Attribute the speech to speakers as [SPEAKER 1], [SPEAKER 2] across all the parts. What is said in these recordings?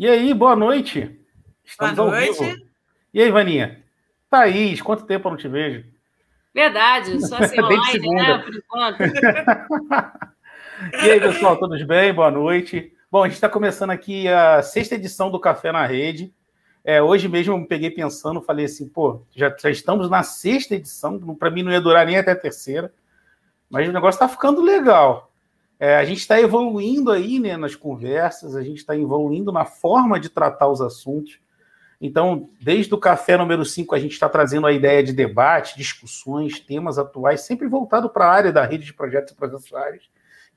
[SPEAKER 1] E aí, boa noite.
[SPEAKER 2] Estamos boa noite. ao vivo.
[SPEAKER 1] E aí, Vaninha? Thaís, quanto tempo eu não te vejo?
[SPEAKER 2] Verdade, só assim online, né, por enquanto.
[SPEAKER 1] e aí, pessoal, todos bem? Boa noite. Bom, a gente está começando aqui a sexta edição do Café na Rede. É, hoje mesmo eu me peguei pensando, falei assim, pô, já, já estamos na sexta edição, para mim não ia durar nem até a terceira, mas o negócio está ficando legal. É, a gente está evoluindo aí né, nas conversas, a gente está evoluindo na forma de tratar os assuntos. Então, desde o café número 5, a gente está trazendo a ideia de debate, discussões, temas atuais, sempre voltado para a área da rede de projetos e processuais,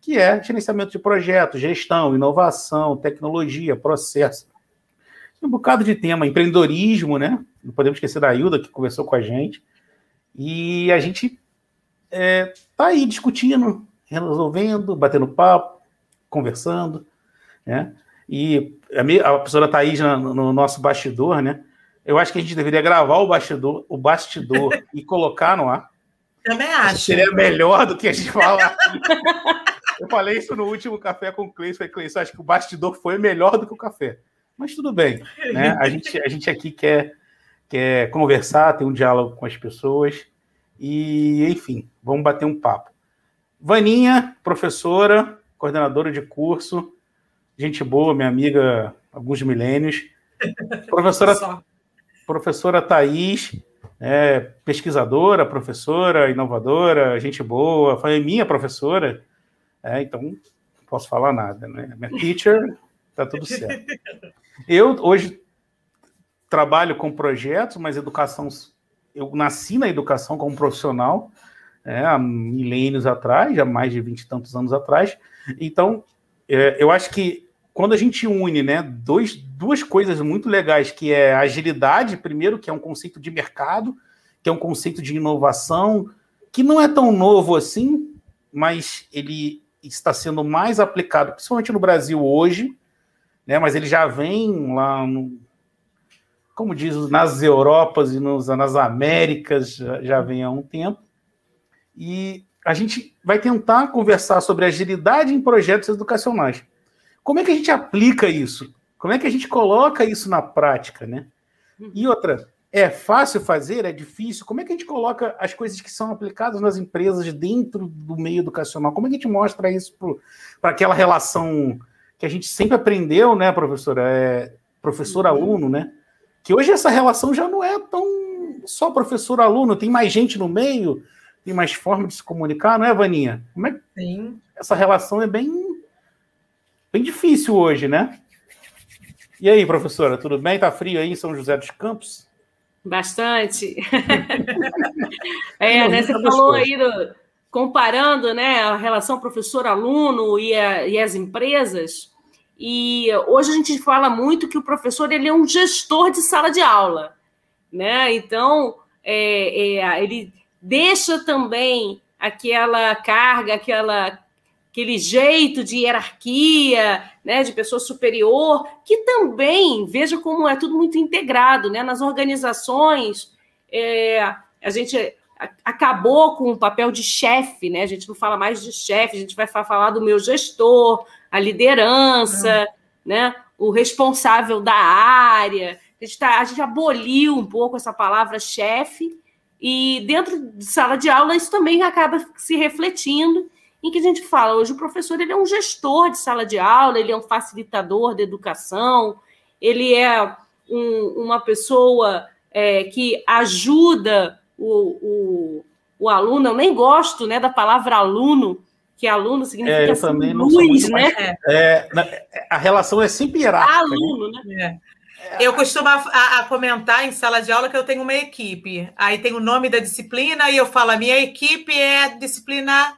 [SPEAKER 1] que é gerenciamento de projetos, gestão, inovação, tecnologia, processo. Um bocado de tema, empreendedorismo, né? Não podemos esquecer da Hilda, que conversou com a gente. E a gente está é, tá aí discutindo resolvendo, batendo papo, conversando, né? E a, minha, a professora Thaís, no, no nosso bastidor, né? Eu acho que a gente deveria gravar o bastidor, o bastidor e colocar no ar.
[SPEAKER 2] Também acho.
[SPEAKER 1] Seria melhor do que a gente falar Eu falei isso no último café com o Cleiton. Falei, acho que o bastidor foi melhor do que o café. Mas tudo bem. Né? A, gente, a gente aqui quer, quer conversar, ter um diálogo com as pessoas. E, enfim, vamos bater um papo. Vaninha, professora, coordenadora de curso, gente boa, minha amiga alguns milênios. Professora, professora Thaís, é, pesquisadora, professora, inovadora, gente boa, foi minha professora, é, então não posso falar nada, né? Minha teacher, tá tudo certo. Eu hoje trabalho com projetos, mas educação, eu nasci na educação como profissional, é, há milênios atrás, há mais de vinte e tantos anos atrás. Então, é, eu acho que quando a gente une né, dois, duas coisas muito legais, que é agilidade, primeiro, que é um conceito de mercado, que é um conceito de inovação, que não é tão novo assim, mas ele está sendo mais aplicado, principalmente no Brasil hoje, né, mas ele já vem lá no, como diz, nas Europas e nos, nas Américas, já, já vem há um tempo. E a gente vai tentar conversar sobre agilidade em projetos educacionais. Como é que a gente aplica isso? Como é que a gente coloca isso na prática, né? E outra, é fácil fazer? É difícil? Como é que a gente coloca as coisas que são aplicadas nas empresas dentro do meio educacional? Como é que a gente mostra isso para aquela relação que a gente sempre aprendeu, né, professora? É, professor-aluno, né? Que hoje essa relação já não é tão só professor-aluno, tem mais gente no meio, tem mais forma de se comunicar, não é, Vaninha? Como é
[SPEAKER 2] Sim.
[SPEAKER 1] Essa relação é bem, bem difícil hoje, né? E aí, professora, tudo bem? Tá frio aí em São José dos Campos?
[SPEAKER 2] Bastante. é, né, você falou aí do, comparando né, a relação professor-aluno e, e as empresas. E hoje a gente fala muito que o professor ele é um gestor de sala de aula, né? Então é, é, ele deixa também aquela carga, aquela, aquele jeito de hierarquia, né, de pessoa superior, que também, veja como é tudo muito integrado, né, nas organizações, é, a gente acabou com o papel de chefe, né, a gente não fala mais de chefe, a gente vai falar do meu gestor, a liderança, uhum. né, o responsável da área, a gente, tá, a gente aboliu um pouco essa palavra chefe, e dentro de sala de aula, isso também acaba se refletindo em que a gente fala, hoje o professor ele é um gestor de sala de aula, ele é um facilitador da educação, ele é um, uma pessoa é, que ajuda o, o, o, aluno, eu nem gosto né, da palavra aluno, que aluno significa
[SPEAKER 1] é, assim, luz, né? É, a relação é sempre hierárquica.
[SPEAKER 2] Aluno, né?
[SPEAKER 3] né? Eu costumo a, a, comentar em sala de aula que eu tenho uma equipe. Aí tem o nome da disciplina e eu falo: a minha equipe é disciplina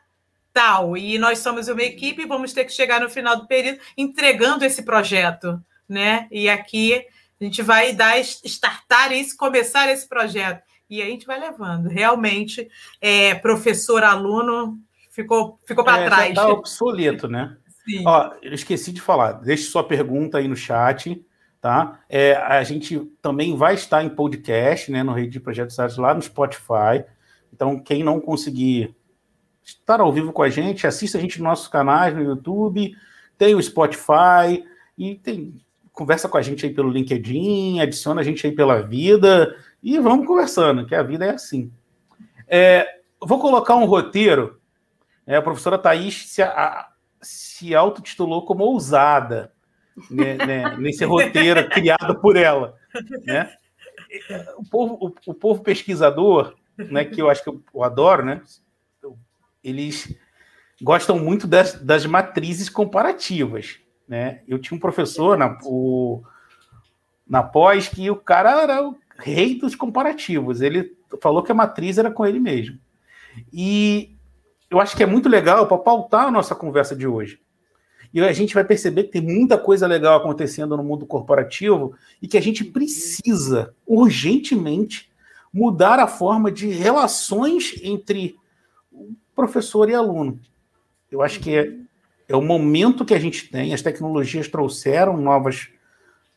[SPEAKER 3] tal. E nós somos uma equipe e vamos ter que chegar no final do período entregando esse projeto. Né? E aqui a gente vai dar, startar isso, começar esse projeto. E a gente vai levando. Realmente, é, professor-aluno ficou, ficou para é, trás.
[SPEAKER 1] Está obsoleto, né? Sim. Ó, eu esqueci de falar. Deixe sua pergunta aí no chat Tá? É, a gente também vai estar em podcast, né, no Rede de Projetos Artes, lá no Spotify. Então, quem não conseguir estar ao vivo com a gente, assista a gente nos nossos canais no YouTube, tem o Spotify e tem conversa com a gente aí pelo LinkedIn, adiciona a gente aí pela vida e vamos conversando, que a vida é assim. É, vou colocar um roteiro. É, a professora Thais se, a, se autotitulou como ousada né, né, nesse roteiro criado por ela. Né? O, povo, o, o, povo pesquisador, né, que eu acho que eu, eu adoro, né, eles gostam muito das, das matrizes comparativas. Né? Eu tinha um professor na, o, na pós que o cara era o rei dos comparativos. Ele falou que a matriz era com ele mesmo. E eu acho que é muito legal para pautar a nossa conversa de hoje. E a gente vai perceber que tem muita coisa legal acontecendo no mundo corporativo e que a gente precisa urgentemente mudar a forma de relações entre professor e aluno. Eu acho que é, é o momento que a gente tem, as tecnologias trouxeram novas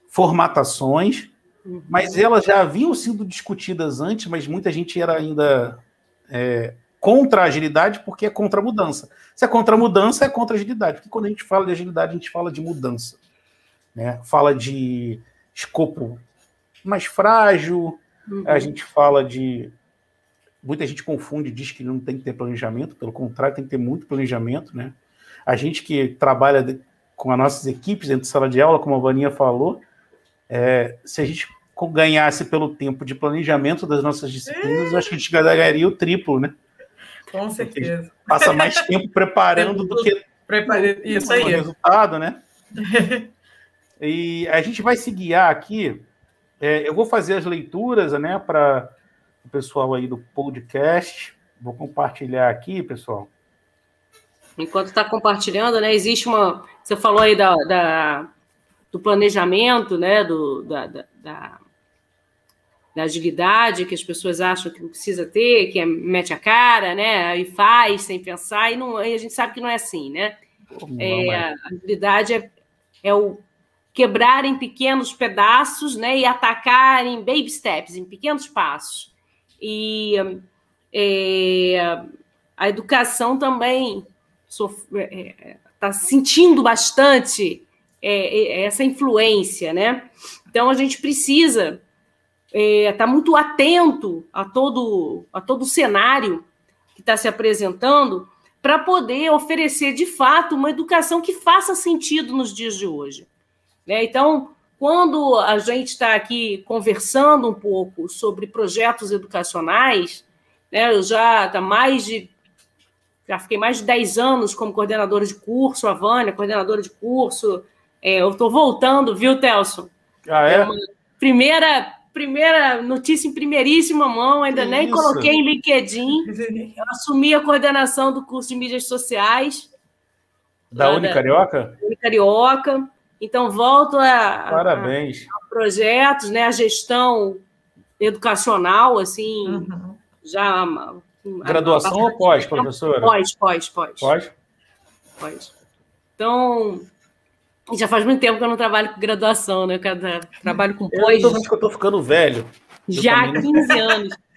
[SPEAKER 1] formatações, mas elas já haviam sido discutidas antes, mas muita gente era ainda é, contra a agilidade porque é contra a mudança. Se é contra a mudança, é contra a agilidade. Porque quando a gente fala de agilidade, a gente fala de mudança. Né? Fala de escopo mais frágil, uhum. a gente fala de. Muita gente confunde, diz que não tem que ter planejamento, pelo contrário, tem que ter muito planejamento. Né? A gente que trabalha com as nossas equipes dentro de sala de aula, como a Vaninha falou, é, se a gente ganhasse pelo tempo de planejamento das nossas disciplinas, acho que a gente ganharia o triplo, né?
[SPEAKER 3] Com certeza.
[SPEAKER 1] Passa mais tempo preparando do que
[SPEAKER 3] Prepare... Isso aí.
[SPEAKER 1] o resultado, né? e a gente vai se guiar aqui. É, eu vou fazer as leituras, né, para o pessoal aí do podcast. Vou compartilhar aqui, pessoal.
[SPEAKER 2] Enquanto está compartilhando, né, existe uma. Você falou aí da, da do planejamento, né, do, da, da da agilidade que as pessoas acham que não precisa ter, que é, mete a cara, né? E faz sem pensar, e, não, e a gente sabe que não é assim, né? É, a agilidade é, é o quebrar em pequenos pedaços, né? E atacar em baby steps, em pequenos passos. E é, a educação também está é, é, sentindo bastante é, essa influência, né? Então a gente precisa está é, tá muito atento a todo, a todo o cenário que está se apresentando para poder oferecer, de fato, uma educação que faça sentido nos dias de hoje. Né? Então, quando a gente está aqui conversando um pouco sobre projetos educacionais, né, eu já tá mais de. Já fiquei mais de 10 anos como coordenadora de curso, a Vânia, coordenadora de curso. É, eu estou voltando, viu, Telson?
[SPEAKER 1] Ah, é? é
[SPEAKER 2] primeira primeira notícia em primeiríssima mão, ainda que nem isso? coloquei em LinkedIn. Eu assumi a coordenação do curso de mídias sociais.
[SPEAKER 1] Da Unicarioca?
[SPEAKER 2] Unicarioca. Então, volto a,
[SPEAKER 1] Parabéns.
[SPEAKER 2] A, a, projetos, né, a gestão educacional, assim, uhum. já.
[SPEAKER 1] Graduação ou pós, professora?
[SPEAKER 2] Pós, pós, pós.
[SPEAKER 1] Pós?
[SPEAKER 2] Pós. Então, já faz muito tempo que eu não trabalho com graduação, né? Eu trabalho com pós.
[SPEAKER 1] Eu tô que eu tô ficando velho.
[SPEAKER 2] Já há 15 anos.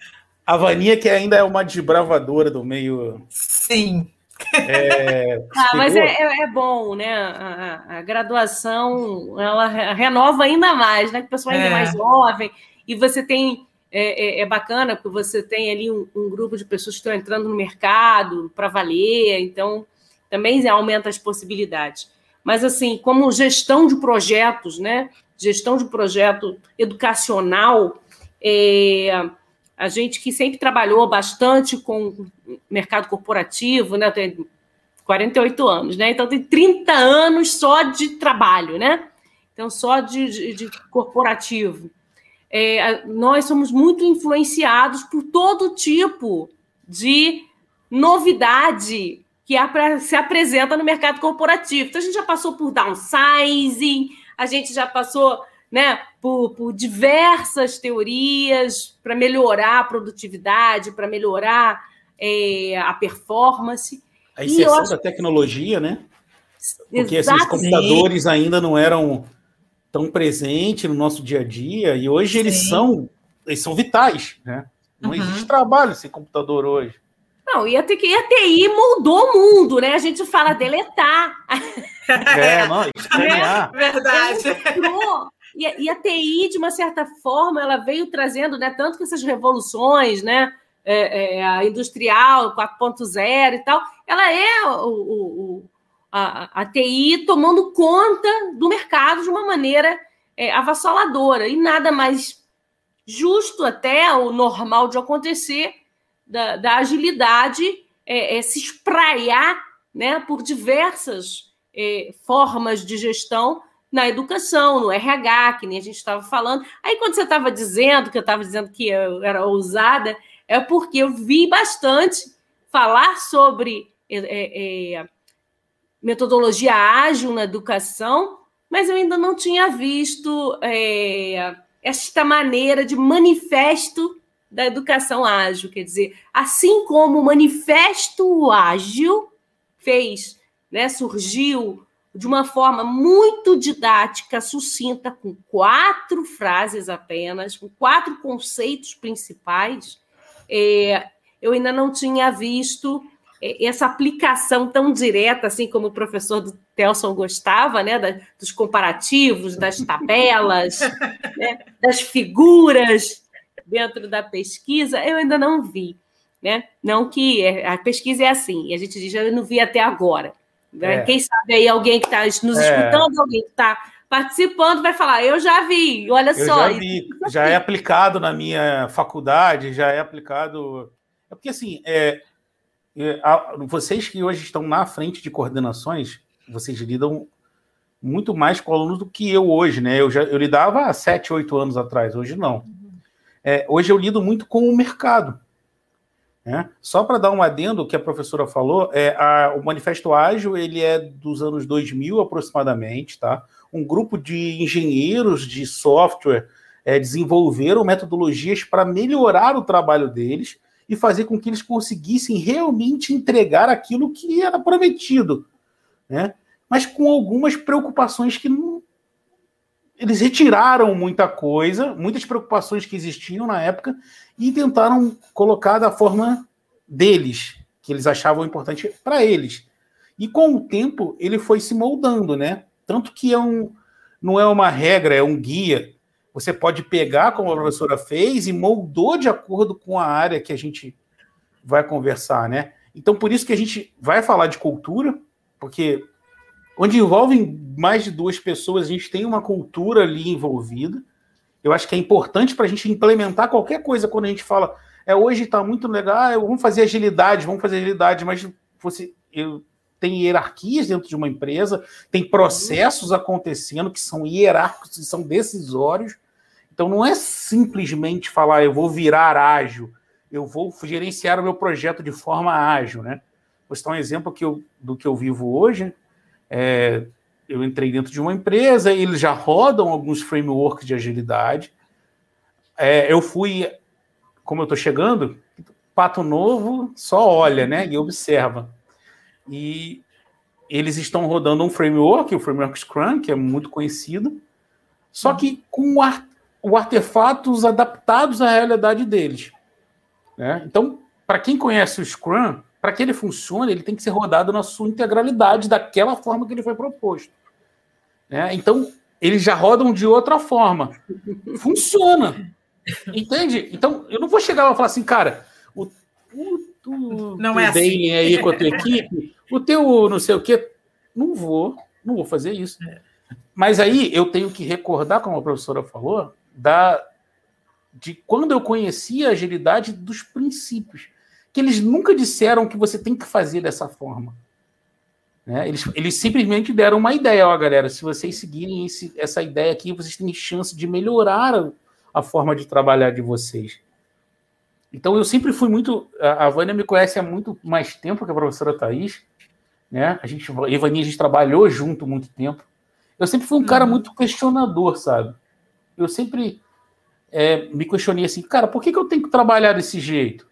[SPEAKER 1] A Vaninha, que ainda é uma desbravadora do meio.
[SPEAKER 3] Sim.
[SPEAKER 2] É, ah, mas é, é, é, bom, né? A, a, graduação ela renova ainda mais, né? Que o pessoal ainda é mais jovem, e você tem. É, é, é bacana, porque você tem ali um, um, grupo de pessoas que estão entrando no mercado para valer, então também aumenta as possibilidades mas assim, como gestão de projetos, né? Gestão de projeto educacional, é, a gente que sempre trabalhou bastante com mercado corporativo, né? Tem 48 anos, né? Então tem 30 anos só de trabalho, né? Então, só de, de, de corporativo. É, nós somos muito influenciados por todo tipo de novidade que se apresenta no mercado corporativo. Então, a gente já passou por downsizing, a gente já passou né, por, por diversas teorias para melhorar a produtividade, para melhorar é, a performance.
[SPEAKER 1] A inserção acho... da tecnologia, né? Porque esses computadores ainda não eram tão presentes no nosso dia a dia, e hoje Sim. eles são, eles são vitais, né? Não uhum. existe trabalho sem computador hoje.
[SPEAKER 2] Não, e a, e a TI moldou o mundo, né? A gente fala deletar.
[SPEAKER 1] É, não, estranhar.
[SPEAKER 3] É verdade.
[SPEAKER 2] E a, e a, TI, de uma certa forma, ela veio trazendo, né, tanto que essas revoluções, né, é, é, a industrial 4.0 e tal, ela é o, o, a, a, TI tomando conta do mercado de uma maneira é, avassaladora, e nada mais justo até, o normal de acontecer, da, da agilidade é, é, se espraiar né, por diversas é, formas de gestão na educação, no RH, que nem a gente estava falando. Aí, quando você estava dizendo que eu estava dizendo que eu era ousada, é porque eu vi bastante falar sobre é, é, é, metodologia ágil na educação, mas eu ainda não tinha visto esta maneira de manifesto da educação ágil. Quer dizer, assim como o manifesto ágil fez, né, surgiu de uma forma muito didática, sucinta, com quatro frases apenas, com quatro conceitos principais, é, eu ainda não tinha visto é, essa aplicação tão direta, assim como o professor do Telson gostava, né, da, dos comparativos, das tabelas, né, das figuras dentro da pesquisa, eu ainda não vi. Né? Não que é, a pesquisa é assim, e a gente diz, eu não vi até agora. Né? É. Quem sabe aí alguém que está nos é. escutando, alguém que está participando, vai falar: Eu já vi, olha eu só.
[SPEAKER 1] Já vi, já é aplicado na minha faculdade, já é aplicado. É porque assim, é, é, vocês que hoje estão na frente de coordenações, vocês lidam muito mais com alunos do que eu hoje, né? Eu, já, eu lidava há sete, oito anos atrás, hoje não. É, hoje eu lido muito com o mercado. Né? Só para dar um adendo, que a professora falou, é a, o Manifesto Ágil ele é dos anos 2000 aproximadamente, tá? Um grupo de engenheiros de software é, desenvolveram metodologias para melhorar o trabalho deles e fazer com que eles conseguissem realmente entregar aquilo que era prometido, né? Mas com algumas preocupações que não, eles retiraram muita coisa, muitas preocupações que existiam na época e tentaram colocar da forma deles, que eles achavam importante para eles. E com o tempo ele foi se moldando, né? Tanto que é um, não é uma regra, é um guia. Você pode pegar, como a professora fez, e moldou de acordo com a área que a gente vai conversar, né? Então, por isso que a gente vai falar de cultura, porque onde envolvem mais de duas pessoas, a gente tem uma cultura ali envolvida. Eu acho que é importante para a gente implementar qualquer coisa quando a gente fala, é hoje está muito legal, ah, vamos fazer agilidade, vamos fazer agilidade, mas você eu, tem hierarquias dentro de uma empresa, tem processos acontecendo que são hierárquicos e são decisórios. Então não é simplesmente falar eu vou virar ágil, eu vou gerenciar o meu projeto de forma ágil, né? Vou citar um exemplo que eu, do que eu vivo hoje. É, eu entrei dentro de uma empresa, eles já rodam alguns frameworks de agilidade. É, eu fui, como eu estou chegando, pato novo só olha, né, e observa. E eles estão rodando um framework, o framework Scrum, que é muito conhecido, só que com o artefatos adaptados à realidade deles. Né? Então, para quem conhece o Scrum, para que ele funcione, ele tem que ser rodado na sua integralidade, daquela forma que ele foi proposto. Né? Então, eles já rodam de outra forma. Funciona. Entende? Então, eu não vou chegar lá e falar assim, cara, o, o, o
[SPEAKER 3] não é assim.
[SPEAKER 1] aí com a tua equipe, o teu não sei o quê. Não vou, não vou fazer isso. É. Mas aí eu tenho que recordar, como a professora falou, da, de quando eu conheci a agilidade dos princípios que eles nunca disseram que você tem que fazer dessa forma. Né? Eles, eles simplesmente deram uma ideia, ó, galera, se vocês seguirem esse, essa ideia aqui, vocês têm chance de melhorar a, a, forma de trabalhar de vocês. Então eu sempre fui muito. A, a Vânia me conhece há muito mais tempo que a professora Thais. Né? A gente, a Ivani, a gente trabalhou junto muito tempo. Eu sempre fui um cara uhum. muito questionador, sabe? Eu sempre é, me questionei assim, cara, por que, que eu tenho que trabalhar desse jeito?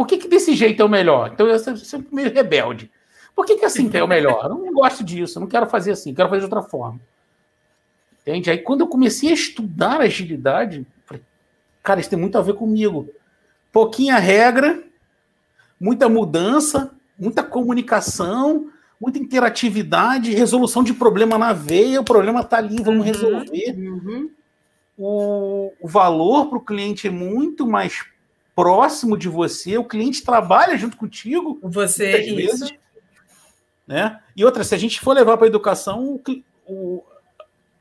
[SPEAKER 1] Por que, que desse jeito é o melhor? Então eu sempre meio rebelde. Por que, que assim que é o melhor? Eu não gosto disso, eu não quero fazer assim, quero fazer de outra forma. Entende? Aí quando eu comecei a estudar agilidade, falei, cara, isso tem muito a ver comigo. Pouquinha regra, muita mudança, muita comunicação, muita interatividade, resolução de problema na veia, o problema está ali, vamos uhum, resolver. Uhum. O, o valor para o cliente é muito mais próximo de você, o cliente trabalha junto contigo.
[SPEAKER 3] Você, isso. Vezes,
[SPEAKER 1] né? E outra, se a gente for levar para a educação, o, o,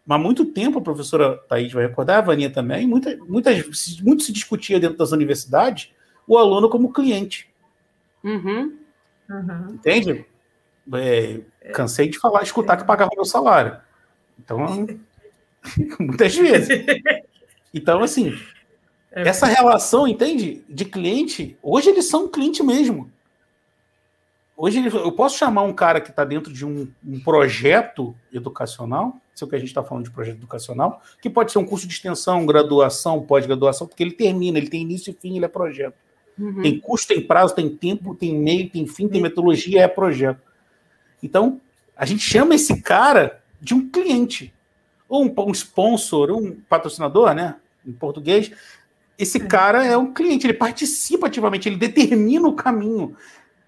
[SPEAKER 1] há muito tempo, a professora Thaís vai recordar, a Vaninha também, muita, muitas, muito se discutia dentro das universidades o aluno como cliente.
[SPEAKER 2] Uhum.
[SPEAKER 1] Uhum. Entende? É, cansei de falar, escutar que pagava meu salário. Então, muitas vezes. Então, assim, é essa relação, entende? De cliente, hoje eles são cliente mesmo. Hoje eu posso chamar um cara que está dentro de um, um, projeto educacional, se é o que a gente está falando de projeto educacional, que pode ser um curso de extensão, graduação, pós-graduação, porque ele termina, ele tem início e fim, ele é projeto. Uhum. Tem custo, tem prazo, tem tempo, tem meio, tem fim, tem metodologia, é projeto. Então, a gente chama esse cara de um cliente, ou um, um sponsor, um patrocinador, né? Em português. Esse é. cara é um cliente, ele participa ativamente, ele determina o caminho.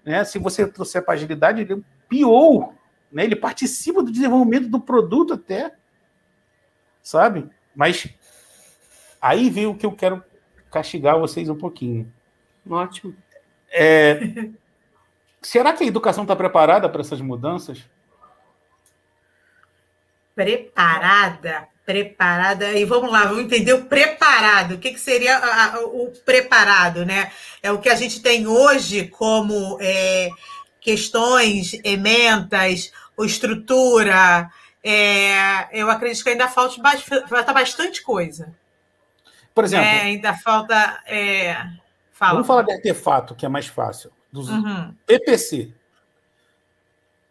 [SPEAKER 1] Né? Se você trouxer para agilidade, ele é um PO, né? ele participa do desenvolvimento do produto até, sabe? Mas aí veio o que eu quero castigar vocês um pouquinho.
[SPEAKER 2] Ótimo.
[SPEAKER 1] É, será que a educação está preparada para essas mudanças?
[SPEAKER 3] Preparada? Preparada. E vamos lá, vamos entender o preparado. O que, que seria a, a, o preparado, né? É o que a gente tem hoje como é, questões, ementas, estrutura. É, eu acredito que ainda falta, falta bastante coisa.
[SPEAKER 1] Por exemplo.
[SPEAKER 3] É, ainda falta. É,
[SPEAKER 1] Fala. Vamos falar de artefato, que é mais fácil. Dos uhum. PPC.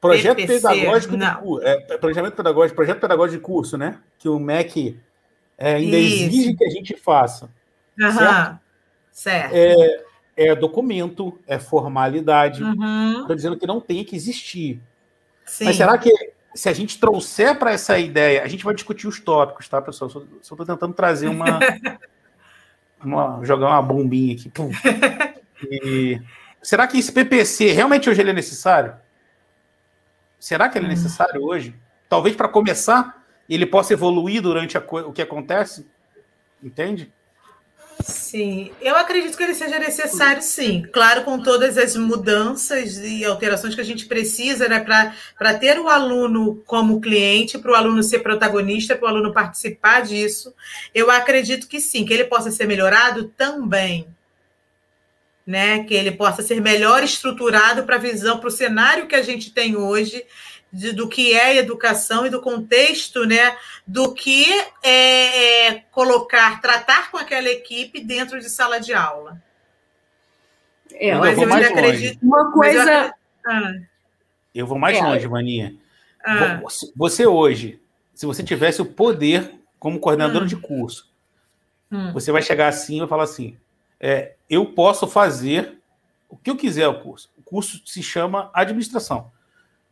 [SPEAKER 1] Projeto PPC, pedagógico de, é, projeto pedagógico, projeto pedagógico de curso, né? Que o MEC é, ainda Isso. exige que a gente faça.
[SPEAKER 3] Uhum. Certo? certo.
[SPEAKER 1] É, é, documento, é formalidade. Estou uhum. dizendo que não tem que existir. Sim. Mas será que se a gente trouxer para essa ideia, a gente vai discutir os tópicos, tá, pessoal? Só estou tentando trazer uma, uma, jogar uma bombinha aqui. E, será que esse PPC realmente hoje ele é necessário? Será que ele é hum. necessário hoje? Talvez para começar ele possa evoluir durante o que acontece? Entende?
[SPEAKER 3] Sim, eu acredito que ele seja necessário, sim. Claro, com todas as mudanças e alterações que a gente precisa, né, para ter o aluno como cliente, para o aluno ser protagonista, para o aluno participar disso. Eu acredito que sim, que ele possa ser melhorado também. Né, que ele possa ser melhor estruturado para a visão, para o cenário que a gente tem hoje de, do que é educação e do contexto, né, do que é, é, colocar, tratar com aquela equipe dentro de sala de aula.
[SPEAKER 1] É, mas eu, eu ainda acredito.
[SPEAKER 2] Uma coisa. Eu,
[SPEAKER 1] ah. eu vou mais é. longe, Maninha. Ah. Você hoje, se você tivesse o poder como coordenador hum. de curso, hum. você vai chegar assim e vai falar assim: é, eu posso fazer o que eu quiser o curso. O curso se chama administração.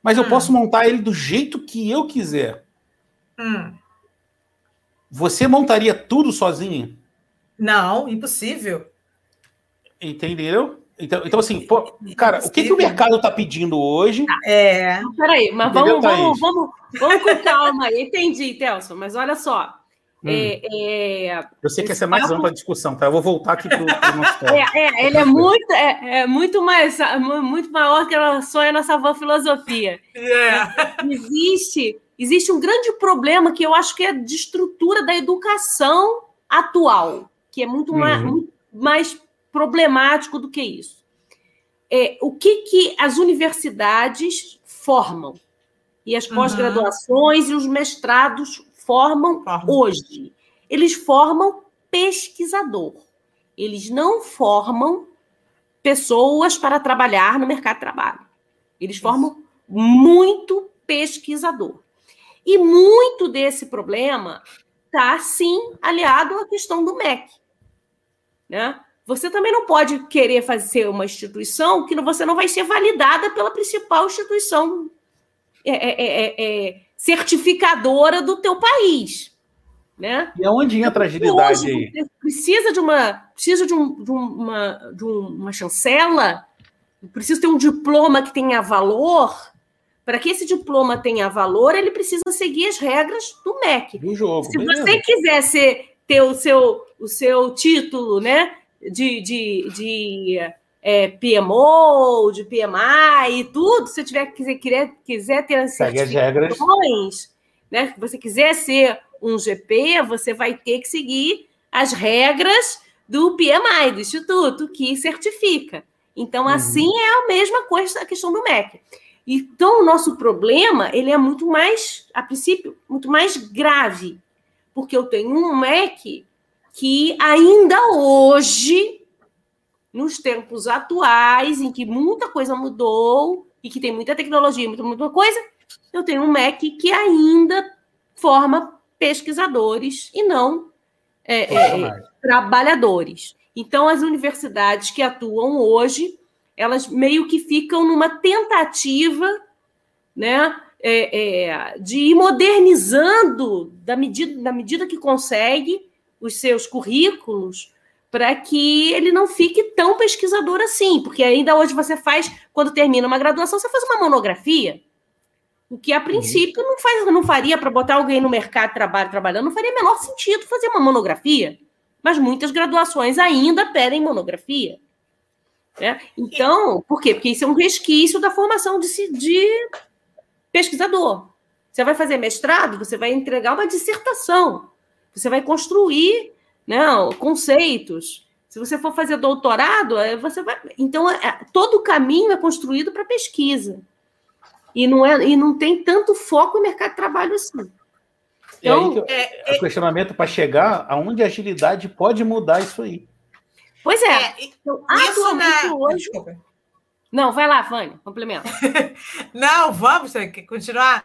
[SPEAKER 1] Mas hum. eu posso montar ele do jeito que eu quiser.
[SPEAKER 3] Hum.
[SPEAKER 1] Você montaria tudo sozinha?
[SPEAKER 3] Não, impossível.
[SPEAKER 1] Entendeu? Então, então assim, pô, cara, o que, que o mercado está pedindo hoje?
[SPEAKER 3] É.
[SPEAKER 2] Peraí, mas vamos, vamos, vamos, vamos com calma aí. Entendi, Telson, mas olha só. Hum. É, é,
[SPEAKER 1] eu sei que essa é mais ampla discussão, tá? Eu vou voltar aqui para o
[SPEAKER 2] nosso é, é, ele é muito, é, é, muito mais muito maior que a sonha nossa avó filosofia.
[SPEAKER 3] Yeah.
[SPEAKER 2] Existe, existe um grande problema que eu acho que é de estrutura da educação atual, que é muito, uhum. mais, muito mais problemático do que isso. É, o que, que as universidades formam? E as uhum. pós-graduações uhum. e os mestrados formam hoje? Eles formam pesquisador. Eles não formam pessoas para trabalhar no mercado de trabalho. Eles formam muito pesquisador. E muito desse problema está, sim, aliado à questão do MEC. Né? Você também não pode querer fazer uma instituição que você não vai ser validada pela principal instituição é, é, é, é certificadora do teu país. Né?
[SPEAKER 1] E aonde entra a agilidade aí?
[SPEAKER 2] Precisa de uma, precisa de, um, de uma, de uma chancela precisa ter um diploma que tenha valor. Para que esse diploma tenha valor, ele precisa seguir as regras do MEC.
[SPEAKER 1] Do jogo.
[SPEAKER 2] Se beleza. você quiser ser, ter o seu, o seu título né, de, de, de é, PMO, de PMI e tudo, se você tiver quiser, quiser, quiser ter as certificações, né, se você quiser ser um GP, você vai ter que seguir as regras do PMI, do Instituto, que certifica. Então, uhum. assim é a mesma coisa a questão do MEC. Então, o nosso problema, ele é muito mais, a princípio, muito mais grave, porque eu tenho um MEC que ainda hoje, nos tempos atuais, em que muita coisa mudou e que tem muita tecnologia, muita, muita coisa, eu tenho um MEC que ainda forma pesquisadores e não é, é, trabalhadores. Então, as universidades que atuam hoje, elas meio que ficam numa tentativa né, é, é, de ir modernizando, da medida, da medida que consegue, os seus currículos, para que ele não fique tão pesquisador assim. Porque ainda hoje você faz, quando termina uma graduação, você faz uma monografia. O que a princípio não, faz, não faria para botar alguém no mercado de trabalho trabalhando, não faria menor sentido fazer uma monografia. Mas muitas graduações ainda pedem monografia. Né? Então, por quê? Porque isso é um resquício da formação de, de pesquisador. Você vai fazer mestrado, você vai entregar uma dissertação. Você vai construir né, conceitos. Se você for fazer doutorado, você vai. Então, é, todo o caminho é construído para pesquisa e não, é, e não tem tanto foco no mercado de trabalho assim.
[SPEAKER 1] Então, é, é, o questionamento para chegar aonde a agilidade pode mudar isso aí.
[SPEAKER 2] Pois é. é então, atualmente na... hoje. Desculpa. Não, vai lá, Vânia, complementa.
[SPEAKER 3] não, vamos continuar.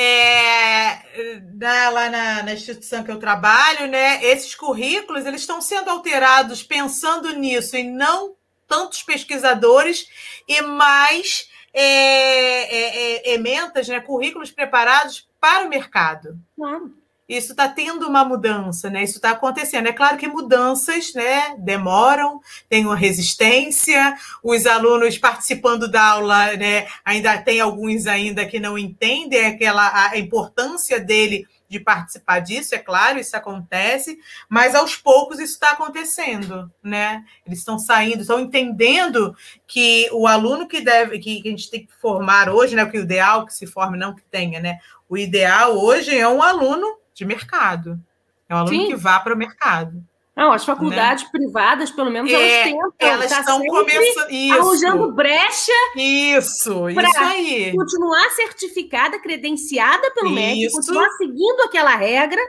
[SPEAKER 3] É, na, lá na, na, instituição que eu trabalho, né, esses currículos eles estão sendo alterados pensando nisso e não tantos pesquisadores e mais é, é, é, ementas, né, currículos preparados para o mercado. Claro. Isso está tendo uma mudança, né? Isso está acontecendo. É claro que mudanças, né, demoram, tem uma resistência. Os alunos participando da aula, né, ainda tem alguns ainda que não entendem aquela a importância dele de participar disso, é claro, isso acontece, mas aos poucos isso está acontecendo, né? Eles estão saindo, estão entendendo que o aluno que deve, que, a gente tem que formar hoje, né? Que o ideal que se forme, não que tenha, né? O ideal hoje é um aluno de mercado, é um aluno Sim. que vá para o mercado.
[SPEAKER 2] Não, as faculdades né? privadas, pelo menos, elas é, tentam.
[SPEAKER 3] Elas tá estão começando.
[SPEAKER 2] Arrojando brecha.
[SPEAKER 3] Isso, isso aí.
[SPEAKER 2] Continuar certificada, credenciada pelo MEC, continuar seguindo aquela regra,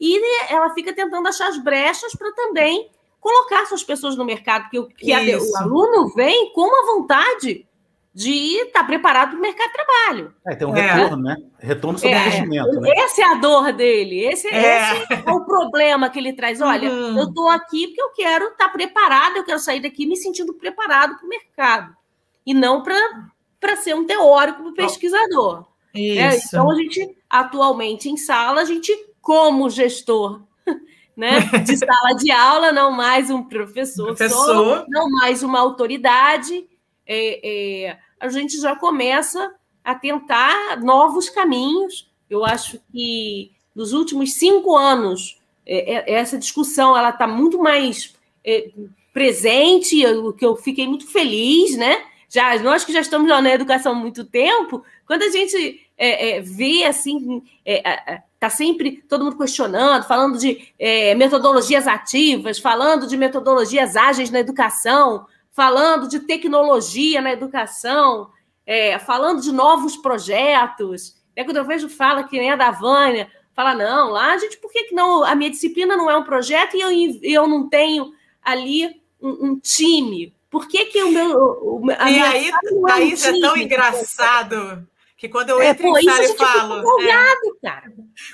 [SPEAKER 2] e ela fica tentando achar as brechas para também colocar suas pessoas no mercado, que, que a, o aluno vem com a vontade de estar tá preparado para o mercado de trabalho.
[SPEAKER 1] É, tem um é. retorno, né? Retorno sobre é. investimento. Né?
[SPEAKER 2] Essa é a dor dele, esse é, esse é o problema que ele traz. Olha, uhum. eu estou aqui porque eu quero estar tá preparado, eu quero sair daqui me sentindo preparado para o mercado. E não para ser um teórico, um pesquisador. É, então, a gente, atualmente, em sala, a gente, como gestor né, de sala de aula, não mais um professor, professor. Só, não mais uma autoridade, é, é, a gente já começa a tentar novos caminhos. Eu acho que nos últimos cinco anos é, é essa discussão ela está muito mais é, presente, o que eu fiquei muito feliz, né? Já nós que já estamos na educação há muito tempo, quando a gente é, é, vê assim, está sempre todo mundo questionando, falando de metodologias ativas, falando de metodologias ágeis na educação, falando de tecnologia na educação, é, falando de novos projetos. É quando eu vejo fala que nem a da Vânia, fala, não, lá, gente, por que, que não? A minha disciplina não é um projeto e eu, eu não tenho ali um, um time. Por que, que o meu. O,
[SPEAKER 3] a e aí, é, um isso é tão engraçado que quando eu é, entro é, em sala e falo. É,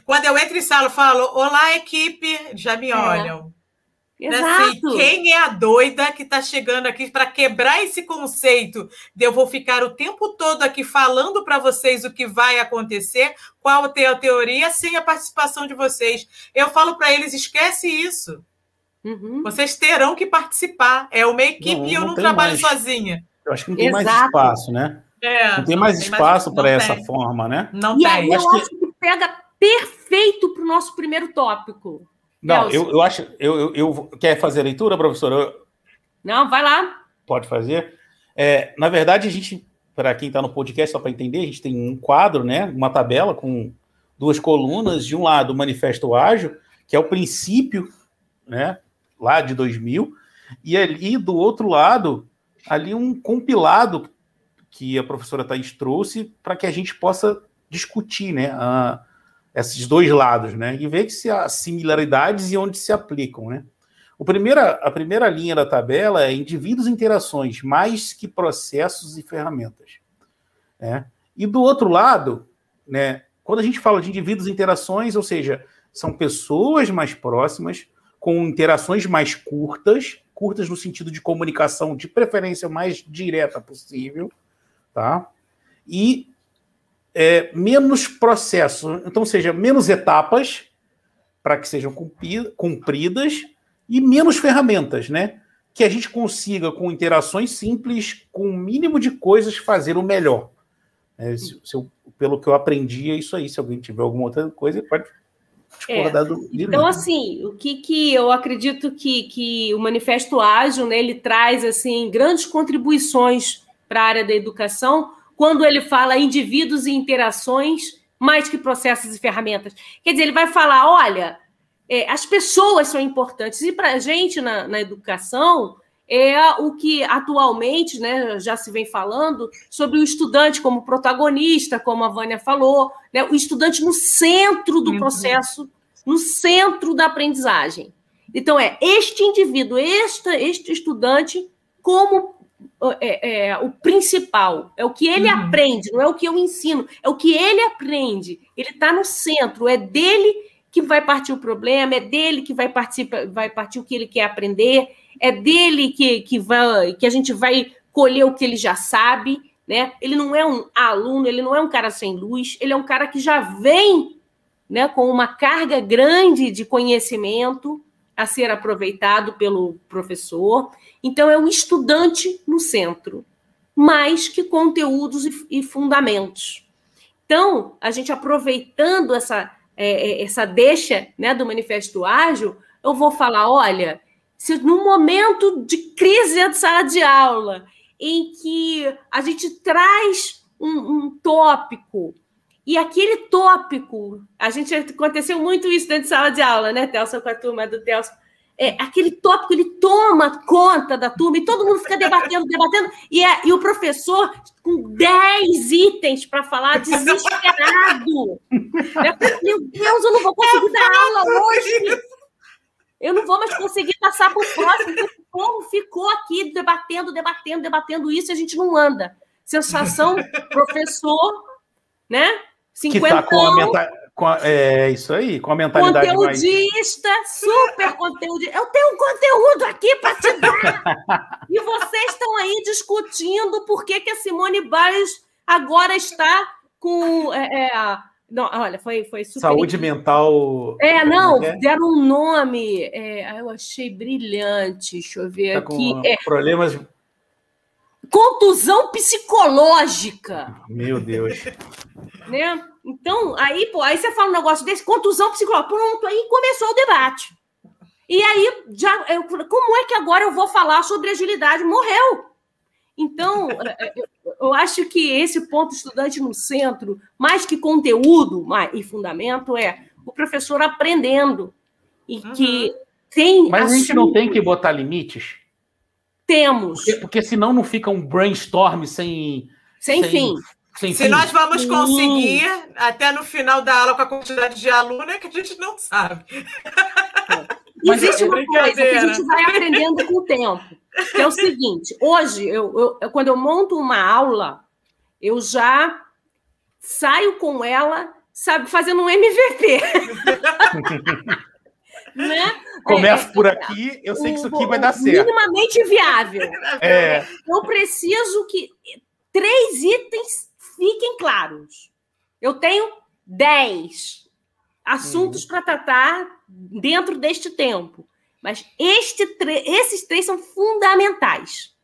[SPEAKER 3] quando eu entro em sala e falo, olá, equipe, já me é. olham. Né, assim, Exato. Assim, quem é a doida que está chegando aqui para quebrar esse conceito de eu vou ficar o tempo todo aqui falando para vocês o que vai acontecer, qual é a teoria, sem a participação de vocês? Eu falo para eles: esquece isso. Uhum. Vocês terão que participar. É uma equipe não, e eu não, não trabalho mais. sozinha.
[SPEAKER 1] Eu acho que não tem Exato. mais espaço, né? É, não tem mais tem espaço para essa forma, né?
[SPEAKER 2] Não e tem. Aí eu acho, acho que... que pega perfeito para o nosso primeiro tópico.
[SPEAKER 1] Não, eu, eu acho. Eu, eu, eu, quer fazer a leitura, professor? Eu...
[SPEAKER 2] Não, vai lá.
[SPEAKER 1] Pode fazer. É, na verdade, a gente, para quem está no podcast, só para entender, a gente tem um quadro, né? Uma tabela com duas colunas. De um lado, o Manifesto Ágil, que é o princípio, né? Lá de 2000. E ali, do outro lado, ali um compilado que a professora Thais trouxe para que a gente possa discutir, né? A, esses dois lados, né? E ver que se há similaridades e onde se aplicam, né? O primeira, a primeira linha da tabela é indivíduos e interações, mais que processos e ferramentas. Né? E do outro lado, né, quando a gente fala de indivíduos e interações, ou seja, são pessoas mais próximas, com interações mais curtas, curtas no sentido de comunicação, de preferência mais direta possível, tá? E é, menos processo, então seja menos etapas para que sejam cumpridas e menos ferramentas, né? Que a gente consiga, com interações simples, com o um mínimo de coisas, fazer o melhor. É, se, se eu, pelo que eu aprendi, é isso aí. Se alguém tiver alguma outra coisa, pode
[SPEAKER 2] discordar é. do. Então, assim, o que, que eu acredito que, que o Manifesto Ágil, né, ele traz assim grandes contribuições para a área da educação, quando ele fala indivíduos e interações mais que processos e ferramentas. Quer dizer, ele vai falar: olha, é, as pessoas são importantes. E para a gente na, na educação, é o que atualmente né, já se vem falando sobre o estudante como protagonista, como a Vânia falou, né, o estudante no centro do uhum. processo, no centro da aprendizagem. Então, é este indivíduo, este, este estudante, como é, é, o principal, é o que ele uhum. aprende, não é o que eu ensino, é o que ele aprende. Ele está no centro, é dele que vai partir o problema, é dele que vai partir, vai partir o que ele quer aprender, é dele que, que, vai, que a gente vai colher o que ele já sabe, né? Ele não é um aluno, ele não é um cara sem luz, ele é um cara que já vem né, com uma carga grande de conhecimento a ser aproveitado pelo professor. Então, é o estudante no centro, mais que conteúdos e, fundamentos. Então, a gente aproveitando essa é, é, essa deixa né, do manifesto ágil, eu vou falar: olha, se no momento de crise dentro de sala de aula, em que a gente traz um, um tópico, e aquele tópico, a gente aconteceu muito isso dentro de sala de aula, né, Telson, com a turma do Telson é, aquele tópico ele toma conta da turma e todo mundo fica debatendo, debatendo, e, é, e o professor com 10 itens para falar, desesperado. Meu Deus, eu não vou conseguir dar aula hoje. Eu não vou mais conseguir passar para o próximo. Como ficou aqui debatendo, debatendo, debatendo isso e a gente não anda. Sensação, professor, né?
[SPEAKER 1] 50 que tá com a mentalidade é isso aí, com a mentalidade
[SPEAKER 2] Conteudista, mais... super conteudista. Eu tenho um conteúdo aqui para te dar. e vocês estão aí discutindo por que, que a Simone Biles agora está com. É, é, não, olha, foi, foi super.
[SPEAKER 1] Saúde mental.
[SPEAKER 2] É, não, é? deram um nome. É, eu achei brilhante. Deixa eu ver tá aqui.
[SPEAKER 1] É, problemas.
[SPEAKER 2] Contusão psicológica.
[SPEAKER 1] Meu Deus.
[SPEAKER 2] Né? Então, aí, pô, aí você fala um negócio desse, contusão psicológica, pronto, aí começou o debate. E aí, já, eu, como é que agora eu vou falar sobre agilidade? Morreu. Então, eu acho que esse ponto estudante no centro, mais que conteúdo e fundamento, é o professor aprendendo. E uhum. que tem.
[SPEAKER 1] Mas a, gente não tem que botar limites?
[SPEAKER 2] Temos.
[SPEAKER 1] Porque, porque senão não fica um brainstorm sem.
[SPEAKER 2] Sem, sem fim.
[SPEAKER 3] Sim, Se sim. nós vamos conseguir até no final da aula com a quantidade de aluno, é que a gente não sabe.
[SPEAKER 2] Mas Existe é uma coisa que a gente vai aprendendo com o tempo. Que é o seguinte: hoje, eu, eu, quando eu monto uma aula, eu já saio com ela, sabe, fazendo um MVP.
[SPEAKER 1] né? Começo é, por aqui, eu sei que isso aqui vai dar certo.
[SPEAKER 2] Minimamente viável.
[SPEAKER 1] É.
[SPEAKER 2] Eu preciso que três itens fiquem claros. Eu tenho 10 assuntos uhum. para tratar dentro deste tempo. Mas este, esses três são fundamentais.